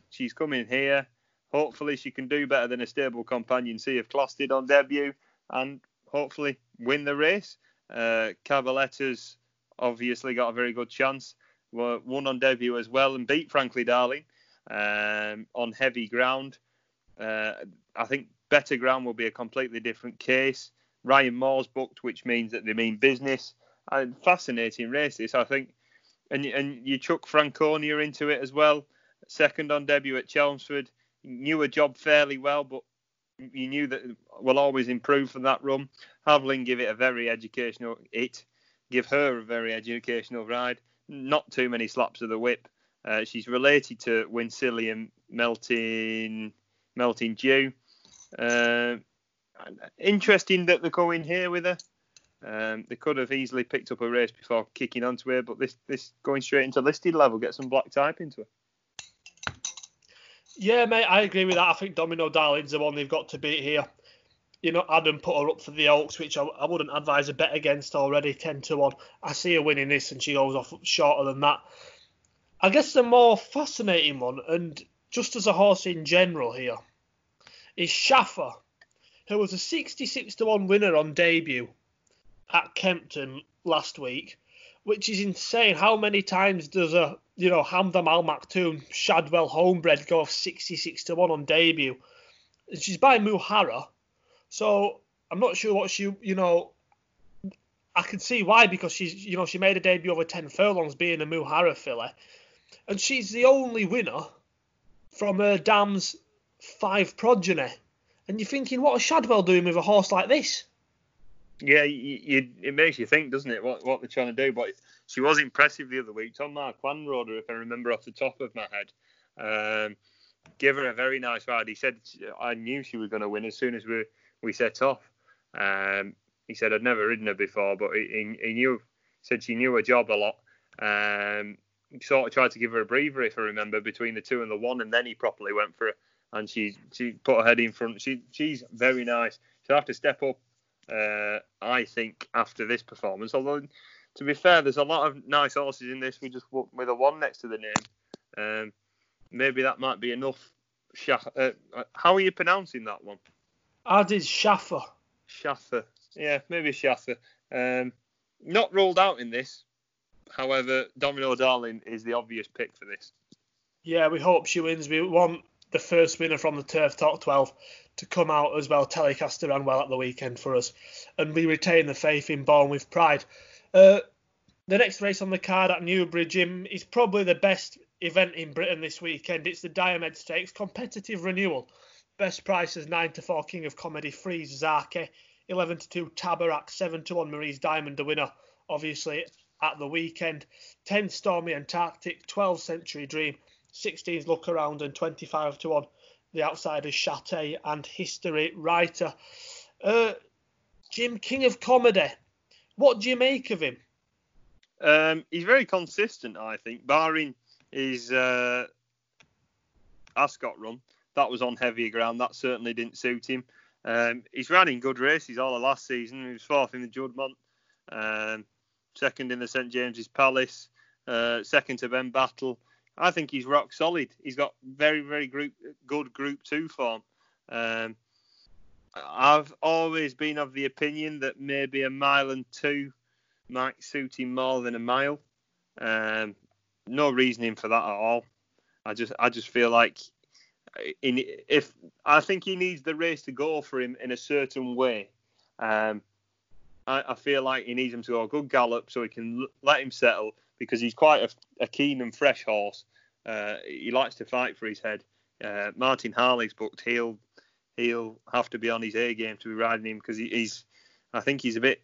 She's coming here. Hopefully she can do better than a stable companion Sea of Class did on debut, and hopefully win the race. Uh, Cabaletta's obviously got a very good chance. Won on debut as well and beat Frankly Darling um, on heavy ground. Uh, I think better ground will be a completely different case. Ryan Moore's booked, which means that they mean business. And fascinating race I think. And and you chuck Franconia into it as well. Second on debut at Chelmsford, knew a job fairly well, but you knew that will always improve from that run. Havlin give it a very educational it, give her a very educational ride. Not too many slaps of the whip. Uh, she's related to Wincillium Melting Melting Dew. Uh, interesting that they're going here with her. Um, they could have easily picked up a race before kicking onto her, but this this going straight into listed level, get some black type into her.
Yeah, mate, I agree with that. I think Domino Darling's the one they've got to beat here. You know, Adam put her up for the Oaks, which I, I wouldn't advise a bet against already, 10 to 1. I see her winning this and she goes off shorter than that. I guess the more fascinating one, and just as a horse in general here, is Shaffer, who was a 66 to 1 winner on debut at Kempton last week, which is insane. How many times does a you know Hamdan Al Maktoum Shadwell homebred go off 66 to one on debut? And she's by Muhaarar, so I'm not sure what she you know. I can see why because she's you know she made a debut over 10 furlongs being a Muhaarar filly, and she's the only winner from her dam's five progeny And you're thinking, what is Shadwell doing with a horse like this?
Yeah, you, you, it makes you think, doesn't it, what, what they're trying to do? But she was impressive the other week. Tom Marquand rode her, if I remember off the top of my head, um, gave her a very nice ride. He said, I knew she was going to win as soon as we, we set off. Um, he said, I'd never ridden her before, but he, he knew, said she knew her job a lot. Um, sort of tried to give her a breather, if I remember, between the two and the one, and then he properly went for. And she she put her head in front. She she's very nice. She'll have to step up uh, I think, after this performance. Although, to be fair, there's a lot of nice horses in this. We just with a one next to the name. Um, maybe that might be enough. Uh, how are you pronouncing that one?
I did Schaffer.
Schaffer. Yeah, maybe Shaffer. Um, not ruled out in this. However, Domino Darling is the obvious pick for this.
Yeah, we hope she wins. We want the first winner from the Turf Talk 12 to come out as well, telecast around well at the weekend for us. And we retain the faith in Born with Pride. Uh, the next race on the card at Newbury Jim is probably the best event in Britain this weekend. It's the Diomed Stakes competitive renewal. Best prices 9 to 4 King of Comedy, Freeze Zaaki, 11 to 2 Tabarrak, 7 to 1 Marie's Diamond, the winner, obviously, at the weekend. 10 Stormy Antarctic, 12 Century Dream, 16's Look Around, and 25 to 1 the Outsiders Chate and history writer. Uh, Jim King of Comedy, what do you make of him?
Um, he's very consistent, I think, barring his uh, Ascot run. That was on heavier ground. That certainly didn't suit him. Um, he's running good races all of last season. He was fourth in the Juddmonte, um, second in the St James's Palace, uh, second to Benbatl. I think he's rock solid. He's got very, very group, good Group Two form. Um, I've always been of the opinion that maybe a mile and two might suit him more than a mile. Um, no reasoning for that at all. I just, I just feel like in, if I think he needs the race to go for him in a certain way. Um, I, I, feel like he needs him to go a good gallop so he can l- let him settle because he's quite a, a keen and fresh horse. Uh, he likes to fight for his head. Uh, Martin Harley's booked. He'll he'll have to be on his A game to be riding him because he, he's. I think he's a bit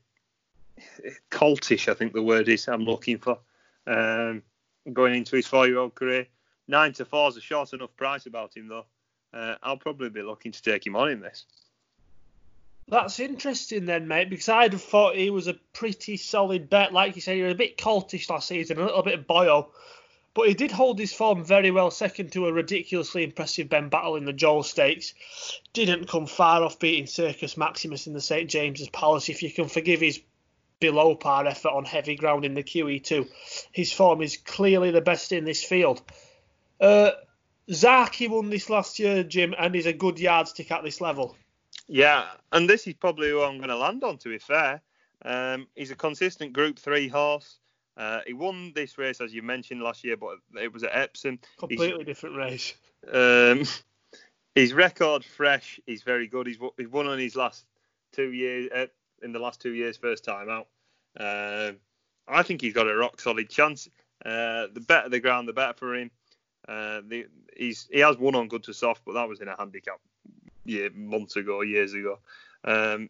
[LAUGHS] cultish. I think the word is I'm looking for. Um, going into his four-year-old career, nine to four is a short enough price about him though. Uh, I'll probably be looking to take him on in this.
That's interesting then, mate, because I'd have thought he was a pretty solid bet. Like you said, he was a bit cultish last season, a little bit of boyo, but he did hold his form very well, second to a ridiculously impressive Benbatl in the Joel Stakes. Didn't come far off beating Circus Maximus in the St James's Palace, if you can forgive his below par effort on heavy ground in the QE2. His form is clearly the best in this field. Uh, Zaaki won this last year, Jim, and is a good yardstick at this level.
Yeah, and this is probably who I'm going to land on. To be fair, um, he's a consistent Group Three horse. Uh, he won this race as you mentioned last year, but it was at Epsom.
Completely he's, different race.
Um, his record fresh. He's very good. He's, he's won on his last two years uh, in the last two years, first time out. Um, I think he's got a rock solid chance. Uh, the better the ground, the better for him. Uh, the, he's he has won on good to soft, but that was in a handicap year, months ago, years ago. Um,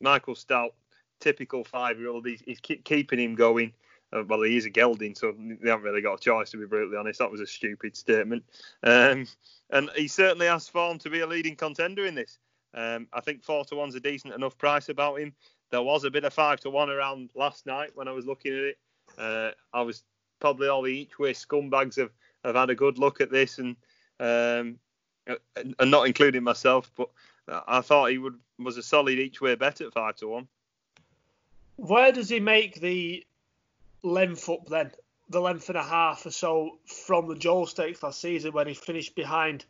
Michael Stoute, typical five-year-old, he's, he's keep, keeping him going. Uh, well, he is a gelding, so they haven't really got a choice, to be brutally honest. That was a stupid statement. Um, and he certainly has form to be a leading contender in this. Um, I think four to one's a decent enough price about him. There was a bit of five to one around last night when I was looking at it. Uh, I was probably all the each way scumbags have, have had a good look at this and um, and not including myself, but I thought he would was a solid each way bet at five to one.
Where does he make the length up then? The length and a half or so from the Joel Stakes last season when he finished behind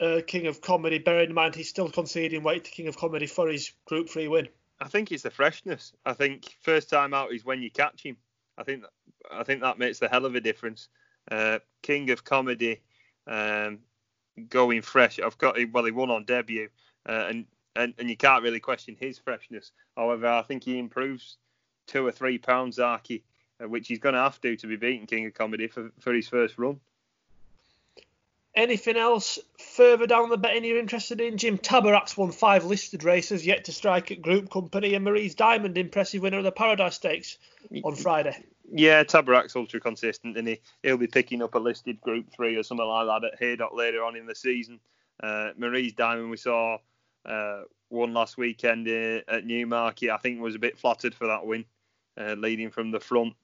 uh, King of Comedy. Bearing in mind he's still conceding weight to King of Comedy for his Group Three win.
I think it's the freshness. I think first time out is when you catch him. I think that, I think that makes the hell of a difference. Uh, King of Comedy, um, going fresh. I've got well, he won on debut, uh, and, and and you can't really question his freshness. However, I think he improves two or three pounds, Zaaki, uh, which he's going to have to to be beating King of Comedy for, for his first run.
Anything else further down the betting you're interested in? Jim Tabarrak's won five listed races, yet to strike at Group Company, and Marie's Diamond, impressive winner of the Paradise Stakes on Friday.
Yeah, Tabarrak's ultra consistent, and he, he'll be picking up a listed Group 3 or something like that at Haydock later on in the season. Uh, Marie's Diamond, we saw uh, one last weekend uh, at Newmarket. I think was a bit flattered for that win, uh, leading from the front.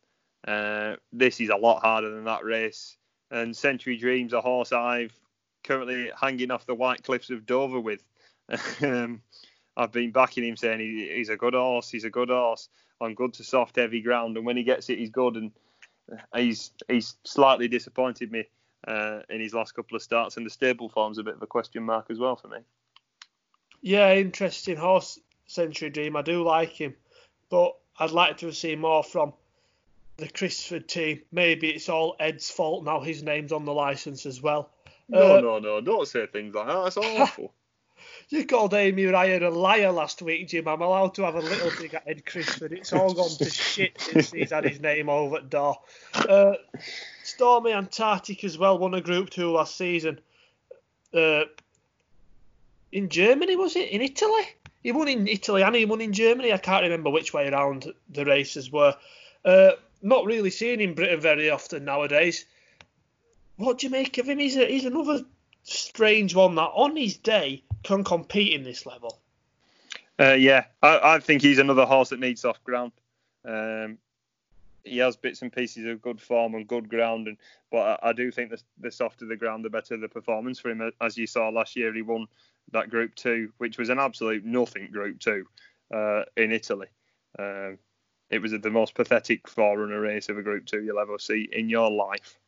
Uh, this is a lot harder than that race. And Century Dreams, a horse I've currently hanging off the white cliffs of Dover with. [LAUGHS] um, I've been backing him, saying he, he's a good horse. He's a good horse on good to soft, heavy ground, and when he gets it, he's good. And he's he's slightly disappointed me uh, in his last couple of starts, and the stable form's a bit of a question mark as well for me.
Yeah, interesting horse, Century Dream. I do like him, but I'd like to see more from the Crisford team. Maybe it's all Ed's fault now. His name's on the license as well.
No, uh, no, no! Don't say things like that. That's [LAUGHS] awful.
You called Amy Ryan a liar last week, Jim. I'm allowed to have a little dig at Ed Crisford. It's all gone to shit since he's had his name over at door. Uh, Stormy Antarctic as well won a Group Two last season. Uh, in Germany was it? In Italy? He won in Italy and he won in Germany. I can't remember which way around the races were. Uh, not really seeing in Britain very often nowadays. What do you make of him? He's, a, he's another strange one that on his day can compete in this level.
Uh, yeah, I, I, think he's another horse that needs soft ground. Um, he has bits and pieces of good form and good ground, and but I, I, do think the, the softer the ground, the better the performance for him. As you saw last year, he won that Group Two, which was an absolute nothing Group Two uh, in Italy. Um, it was the most pathetic forerunner race of a Group Two you'll ever see in your life.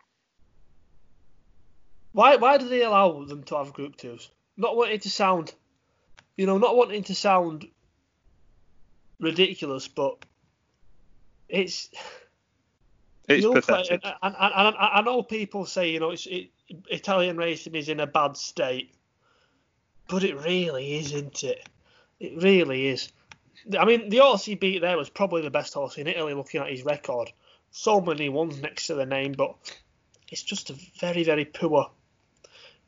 Why why do they allow them to have Group Twos? Not wanting to sound, you know, not wanting to sound ridiculous, but it's.
It's pathetic.
and, and, and, I know people say, you know, it's, it, Italian racing is in a bad state, but it really isn't it? It really is. I mean, the horse he beat there was probably the best horse in Italy, looking at his record. So many ones next to the name, but it's just a very, very poor,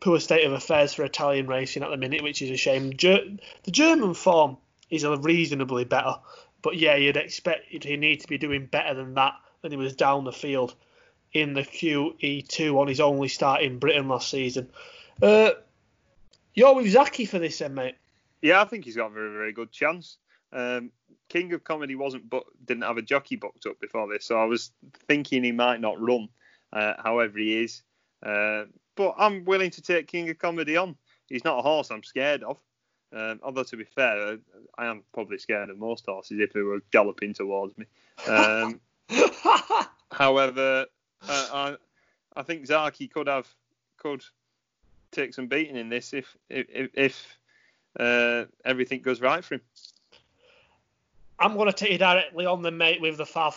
poor state of affairs for Italian racing at the minute, which is a shame. Ger- the German form is reasonably better, but yeah, you'd expect he need to be doing better than that. And he was down the field in the QE2 on his only start in Britain last season. Uh, you're with Zaaki for this, then, mate.
Yeah, I think he's got a very, very good chance. Um, King of Comedy wasn't but didn't have a jockey booked up before this, so I was thinking he might not run. Uh, however, he is. Uh, but I'm willing to take King of Comedy on. He's not a horse I'm scared of. Um, although to be fair, I am probably scared of most horses if they were galloping towards me. Um, [LAUGHS] however, uh, I I think Zaaki could have could take some beating in this if if, if uh, everything goes right for him.
I'm going to take you directly on the mate with the fav.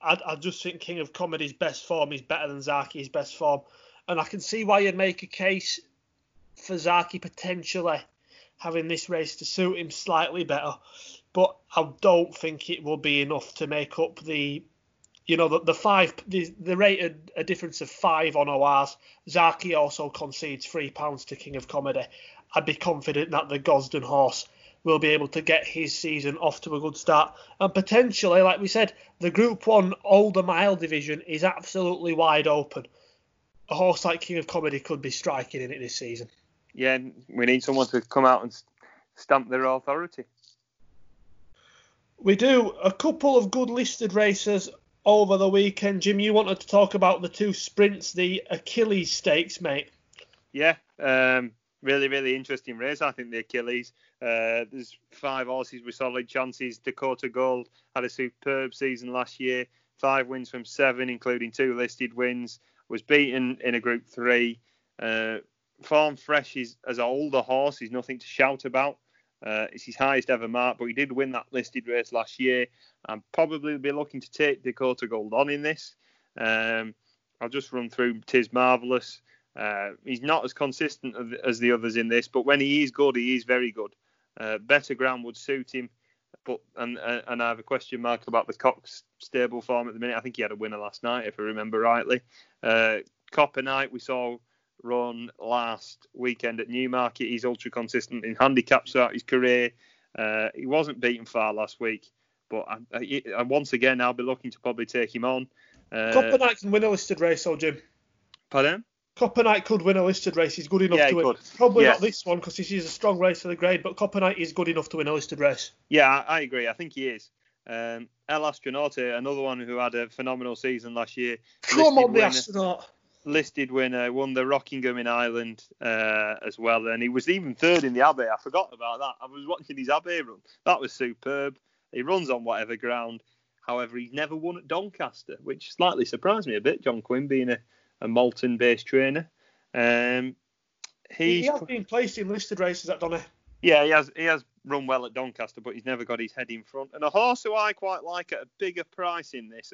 I, I just think King of Comedy's best form is better than Zaaki's best form, and I can see why you'd make a case for Zaaki potentially having this race to suit him slightly better, but I don't think it will be enough to make up the, you know, the, the five the, the a difference of five on ORs. Zaaki also concedes three pounds to King of Comedy. I'd be confident that the Gosden horse will be able to get his season off to a good start. And potentially, like we said, the Group 1 older mile division is absolutely wide open. A horse like King of Comedy could be striking in it this season.
Yeah, we need someone to come out and stamp their authority.
We do a couple of good listed races over the weekend. Jim, you wanted to talk about the two sprints, the Achilles Stakes, mate.
Yeah, um, really, really interesting race. I think the Achilles. Uh, there's five horses with solid chances. Dakota Gold had a superb season last year. Five wins from seven, including two listed wins. Was beaten in a Group Three. Uh, fresh is, as an older horse. He's nothing to shout about. Uh, it's his highest ever mark, but he did win that listed race last year. I'm probably be looking to take Dakota Gold on in this. Um, I'll just run through Tis Marvelous. Uh, he's not as consistent as the others in this, but when he is good, he is very good. Uh, better ground would suit him, but and and I have a question mark about the Cox stable form at the minute. I think he had a winner last night, if I remember rightly. Uh, Copper Knight we saw run last weekend at Newmarket. He's ultra consistent in handicaps throughout his career. Uh, he wasn't beaten far last week, but I, I, I, once again I'll be looking to probably take him on.
Uh, Copper Knight can win a listed race, though, Jim.
Pardon?
Copper Knight could win a listed race. He's good enough
yeah,
to win.
Could.
Probably
yeah.
not this one because this is a strong race for the grade, but Copper Knight is good enough to win a listed race.
Yeah, I, I agree. I think he is. Um, El Astronaute, another one who had a phenomenal season last year.
Come on, the astronaut.
Listed winner, won the Rockingham in Ireland uh, as well, and he was even third in the Abbaye. I forgot about that. I was watching his Abbaye run. That was superb. He runs on whatever ground. However, he's never won at Doncaster, which slightly surprised me a bit. John Quinn being a, a Malton-based trainer. Um,
he has been placed in listed races at Donny.
Yeah, he has. He has run well at Doncaster, but he's never got his head in front. And a horse who I quite like at a bigger price in this.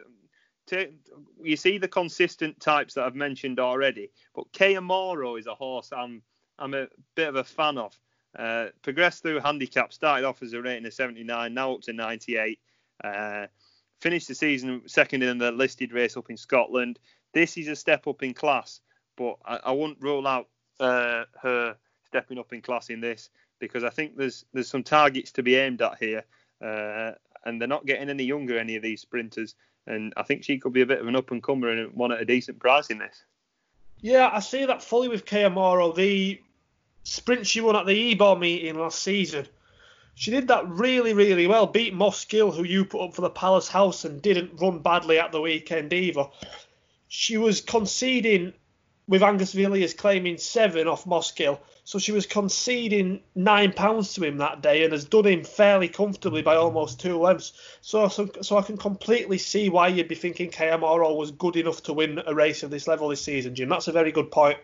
you see the consistent types that I've mentioned already, but Que Amoro is a horse I'm I'm a bit of a fan of. Uh, progressed through handicap, started off as a rating of 79, now up to 98. Uh, finished the season second in the listed race up in Scotland. This is a step up in class, but I, I wouldn't rule out uh, her stepping up in class in this because I think there's there's some targets to be aimed at here, uh, and they're not getting any younger any of these sprinters, and I think she could be a bit of an up and comer and one at a decent price in this.
Yeah, I see that fully with Que Amoro. The sprint she won at the Ebor meeting last season, she did that really, really well. Beat Moss Gill, who you put up for the Palace House, and didn't run badly at the weekend either. She was conceding with Angus Villiers claiming seven off Moss Gill. So she was conceding nine pounds to him that day and has done him fairly comfortably by almost two lengths. So, so, so I can completely see why you'd be thinking Que Amoro was good enough to win a race of this level this season, Jim. That's a very good point.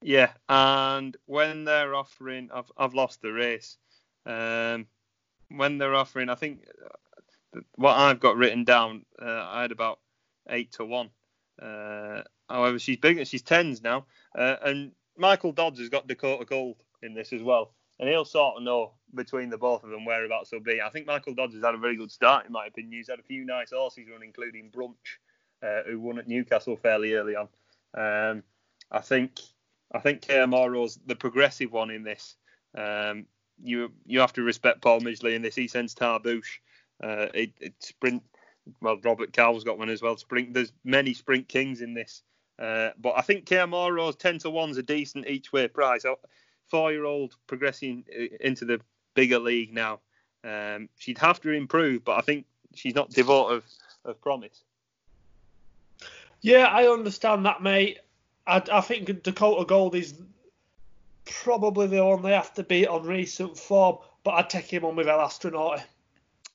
Yeah, and when they're offering, I've, I've lost the race. Um, when they're offering, I think uh, what I've got written down, uh, I had about eight to one. Uh, However, she's bigger. She's tens now, uh, and Michael Dods has got Dakota Gold in this as well, and he'll sort of know between the both of them whereabouts they'll be. I think Michael Dods has had a very good start in my opinion. He's had a few nice horses run, including Brunch, uh, who won at Newcastle fairly early on. Um, I think I think Que Amoro's the progressive one in this. Um, you you have to respect Paul Midgley in this. He sends Tarboosh. Uh, it, it sprint. Well, Robert Cowell's got one as well. Sprint. There's many sprint kings in this. Uh, but I think Que Amoro's 10 to 1's a decent each way price. Four year old progressing into the bigger league now. Um, she'd have to improve, but I think she's not devoid of, of promise.
Yeah, I understand that, mate. I, I think Dakota Gold is probably the one they have to beat on recent form, but I'd take him on with El Astronaute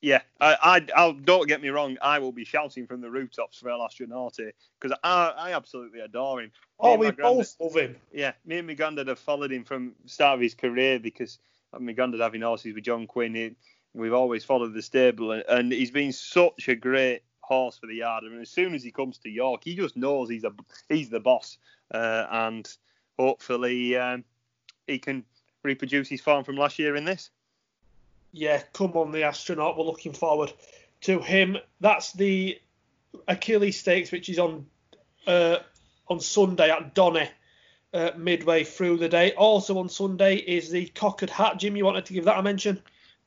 yeah, I, I, will don't get me wrong. I will be shouting from the rooftops for El Astronaute because I, I absolutely adore him.
oh, we both love him.
Yeah, me and my granddad have followed him from start of his career because my granddad having horses with John Quinn. We've always followed the stable, and, and, he's been such a great horse for the yard. I mean, as soon as he comes to York, he just knows he's a he's the boss, uh, and hopefully um, he can reproduce his form from last year in this
yeah, come on, the astronaut. We're looking forward to him. That's the Achilles Stakes, which is on uh, on Sunday at Donny, uh, midway through the day. Also on Sunday is the Cocked Hat. Jim, you wanted to give that a mention?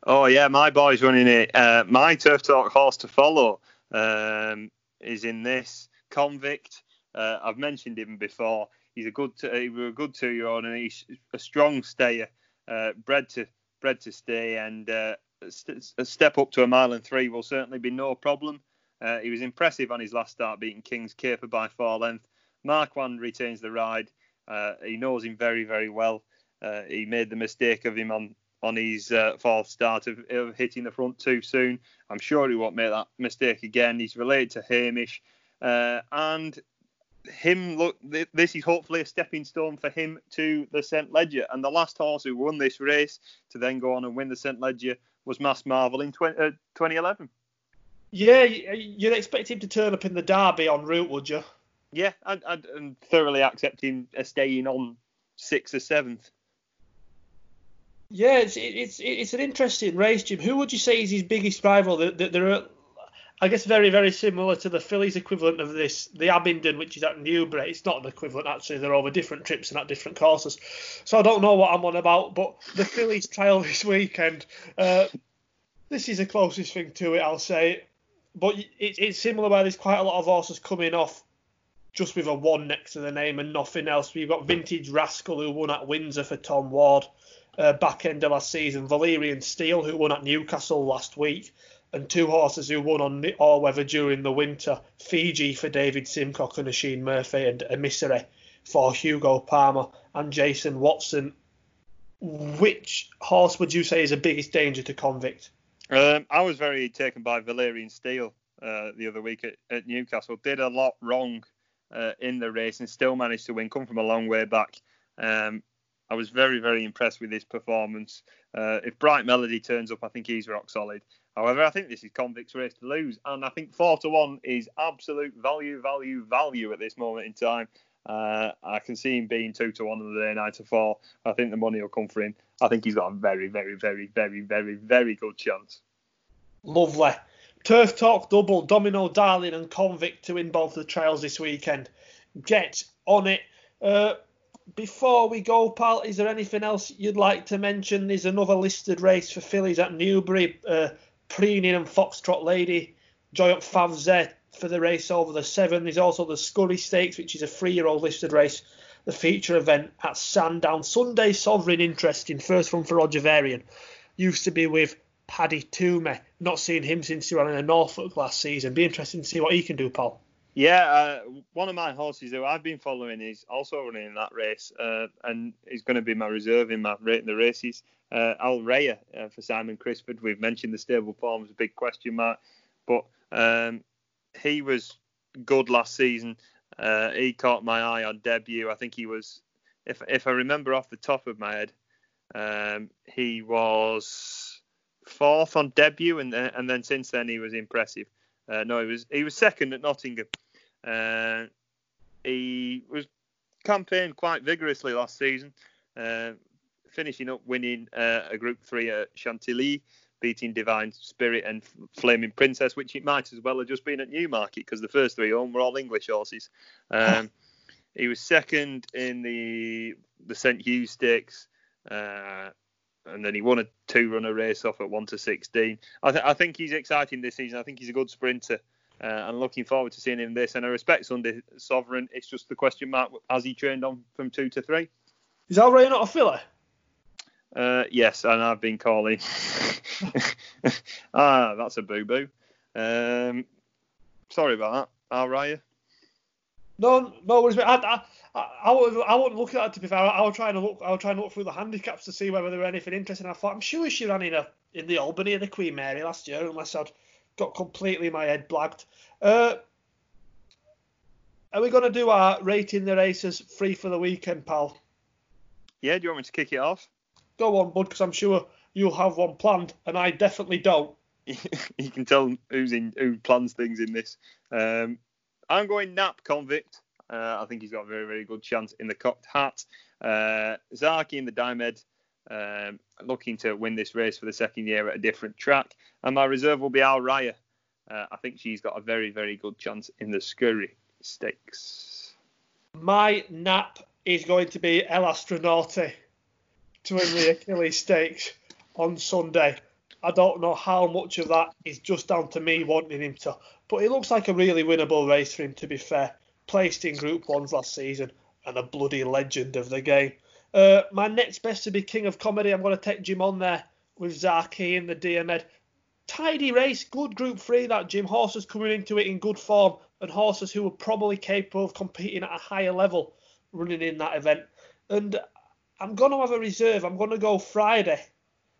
Oh yeah, my boy's running it. Uh, my Turf Talk horse to follow um, is in this Convict. Uh, I've mentioned him before. He's a good, he was a good two-year-old, and he's a strong stayer, uh, bred to bred to stay, and uh, a step up to a mile and three will certainly be no problem. Uh, he was impressive on his last start, beating King's Caper by four length. Marquand retains the ride. Uh, he knows him very, very well. Uh, he made the mistake of him on on his uh, fourth start of, of, hitting the front too soon. I'm sure he won't make that mistake again. He's related to Hamish, uh, and him look this is hopefully a stepping stone for him to the St Leger. And the last horse who won this race to then go on and win the St Leger was Masked Marvel in 20, uh, 2011
yeah you'd expect him to turn up in the derby en route would you?
Yeah I'd, I'd, I'd thoroughly accept him staying on sixth or seventh.
Yeah it's it's it's an interesting race Jim. Who would you say is his biggest rival there are I guess very, very similar to the Fillies equivalent of this, the Abingdon, which is at Newbury. It's not an equivalent, actually. They're over different trips and at different courses. So I don't know what I'm on about, but the Fillies [LAUGHS] trial this weekend, uh, this is the closest thing to it, I'll say. But it, it's similar where there's quite a lot of horses coming off just with a one next to the name and nothing else. We've got Vintage Rascal, who won at Windsor for Tom Ward uh, back end of last season, Valerian Steel, who won at Newcastle last week and two horses who won on all weather during the winter Fiji for David Simcock and Oisin Murphy, and Emissary for Hugo Palmer and Jason Watson. Which horse would you say is the biggest danger to Convict?
Um, I was very taken by Valerian Steel uh, the other week at, at, Newcastle. Did a lot wrong uh, in the race and still managed to win. Come from a long way back. Um, I was very, very impressed with his performance. Uh, if Bright Melody turns up, I think he's rock solid. However, I think this is Convict's race to lose, and I think four to one is absolute value, value, value at this moment in time. Uh, I can see him being two to one on the day, nine to four. I think the money will come for him. I think he's got a very, very, very, very, very, very good chance.
Lovely. Turf Talk double, Domino Darling and Convict to win both the trials this weekend. Get on it. Uh, before we go, pal, is there anything else you'd like to mention? There's another listed race for fillies at Newbury. Uh, Preening and Foxtrot Lady, Joy Up Favre for the race over the seven. There's also the Scurry Stakes, which is a three-year-old listed race, the feature event at Sandown. Sunday Sovereign, interesting. First one for Roger Varian. Used to be with Paddy Twomey. Not seen him since he ran in the Norfolk last season. Be interesting to see what he can do, Paul.
Yeah, uh, one of my horses who I've been following is also running in that race, uh, and he's going to be my reserve in my the races. Uh, Al Raya uh, for Simon Crisford. We've mentioned the stable form was a big question mark, but um, he was good last season. Uh, he caught my eye on debut. I think he was, if if I remember off the top of my head, um, he was fourth on debut, and and then since then he was impressive. Uh, no, he was he was second at Nottingham. Uh, he was campaigned quite vigorously last season, uh, finishing up winning uh, a Group Three at Chantilly, beating Divine Spirit and Flaming Princess, which it might as well have just been at Newmarket because the first three home were all English horses. Um, he was second in the the St Hugh Stakes. And then he won a two-runner race off at one to 16. I, th- I think he's exciting this season. I think he's a good sprinter, uh, and looking forward to seeing him this. And I respect Sunday Sovereign. It's just the question mark: has he trained on from two to three?
Is Al Raya not a filly?
Uh, yes, and I've been calling. [LAUGHS] ah, that's a boo boo. Um, sorry about that, Al
No, no worries. I, I, I, I, would, I wouldn't look at that to be fair. I, I was trying to look. I was trying to look through the handicaps to see whether there were anything interesting. I thought I'm sure she ran in a in the Albany of the Queen Mary last year, unless I'd got completely my head blagged. Uh, are we going to do our rating the races free for the weekend, pal?
Yeah. Do you want me to kick it off?
Go on, bud, because I'm sure you'll have one planned, and I definitely don't. [LAUGHS]
you can tell who's in who plans things in this. Um, I'm going Nap Convict. Uh, I think he's got a very, very good chance in the cocked hat. Uh, Zaaki in the Diomed, um, looking to win this race for the second year at a different track. And my reserve will be Al Raya. Uh, I think she's got a very, very good chance in the Scurry Stakes.
My nap is going to be El Astronauti to win the Achilles Stakes on Sunday. I don't know how much of that is just down to me wanting him to, but it looks like a really winnable race for him, to be fair placed in Group Ones last season, and a bloody legend of the game. Uh, my next best to be King of Comedy, I'm going to take Jim on there with Zaaki in the Diomed. Tidy race, good Group 3 that Jim. Horses coming into it in good form, and horses who were probably capable of competing at a higher level running in that event. And I'm going to have a reserve. I'm going to go Friday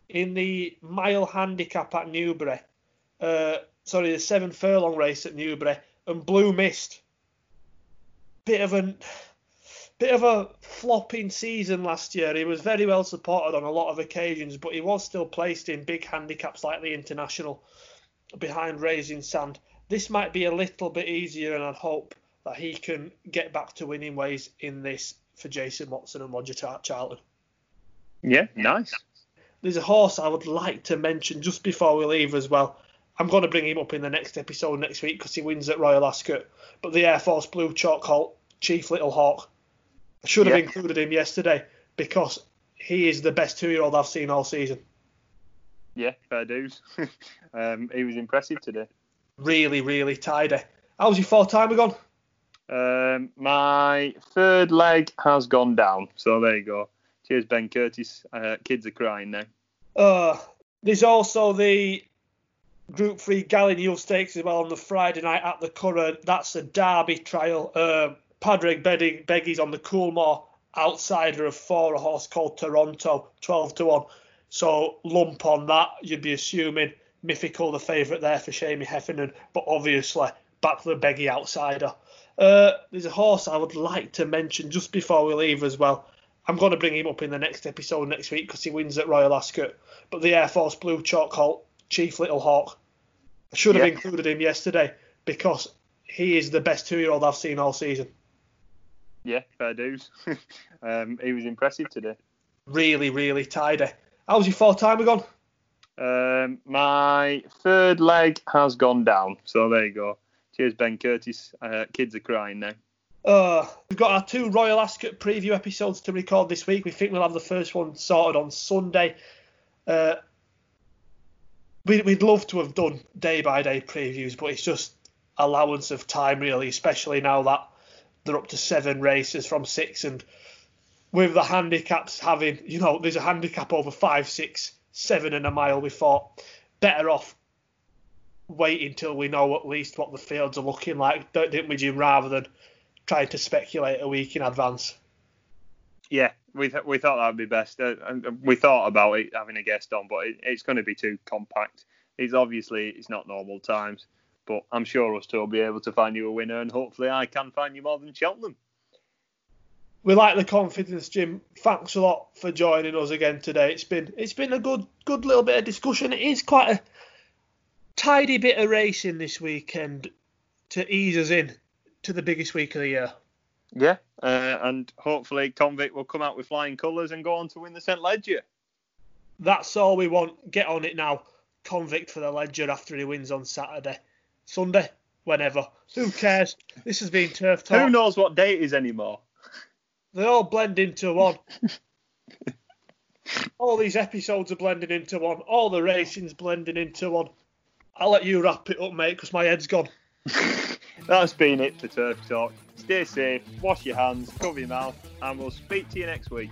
in the mile handicap at Newbury. Uh, sorry, the seven furlong race at Newbury. And Blue Mist bit of a bit of a flopping season last year. He was very well supported on a lot of occasions, but he was still placed in big handicaps like the international behind Raising Sand. This might be a little bit easier, and I'd hope that he can get back to winning ways in this for Jason Watson and Roger Charlton.
Yeah, nice.
There's a horse I would like to mention just before we leave as well. I'm going to bring him up in the next episode next week because he wins at Royal Ascot. But the Air Force Blue Chalk Halt, Chief Little Hawk, I should have
Yeah.
included him yesterday because he is the best two-year-old I've seen all season.
Yeah, fair dues. [LAUGHS] um, he was impressive today.
Really, really tidy. How's your four timer gone?
Um, my third leg has gone down, so there you go. Cheers, Ben Curtis. Uh, kids are crying now.
Uh, there's also the Group 3 Gallinule Stakes as well on the Friday night at the Curragh. That's a Derby trial. Uh, Padraig Beggy, Beggy's on the Coolmore outsider of four, a horse called Toronto, 12 to 1. So lump on that, you'd be assuming Mythical the favourite there for Seamie Heffernan, but obviously back to the Beggy outsider. Uh, there's a horse I would like to mention just before we leave as well. I'm going to bring him up in the next episode next week because he wins at Royal Ascot. But the Air Force Blue Chalk Halt, Chief Little Hawk, I should have
Yeah.
included him yesterday because he is the best two-year-old I've seen all season.
Yeah, fair dues. [LAUGHS] um, he was impressive today.
Really, really tidy. How was your four timer gone?
Um, my third leg has gone down, so there you go. Cheers, Ben Curtis. Uh, kids are crying now.
Uh, we've got our two Royal Ascot preview episodes to record this week. We think we'll have the first one sorted on Sunday. Uh, we, we'd love to have done day by day previews, but it's just allowance of time, really, especially now that they're up to seven races from six. And with the handicaps having, you know, there's a handicap over five, six, seven and a mile, we thought better off waiting until we know at least what the fields are looking like, didn't we, Jim, rather than trying to speculate a week in advance.
Yeah, we th- we thought that would be best. Uh, and we thought about it having a guest on, but it, it's going to be too compact. It's obviously it's not normal times, but I'm sure us two will be able to find you a winner, and hopefully I can find you more than Cheltenham.
We like the confidence, Jim. Thanks a lot for joining us again today. It's been it's been a good good little bit of discussion. It is quite a tidy bit of racing this weekend to ease us in to the biggest week of the year.
Yeah, uh, and hopefully Convict will come out with flying colours and go on to win the St Leger.
That's all we want. Get on it now. Convict for the Leger after he wins on Saturday. Sunday, whenever. Who cares? This has been Turf Talk.
Who knows what day it is anymore?
They all blend into one. all these episodes are blending into one. All the racing's blending into one. I'll let you wrap it up, mate, because my head's gone. [LAUGHS]
That's been it for Turf Talk. Stay safe, wash your hands, cover your mouth, and we'll speak to you next week.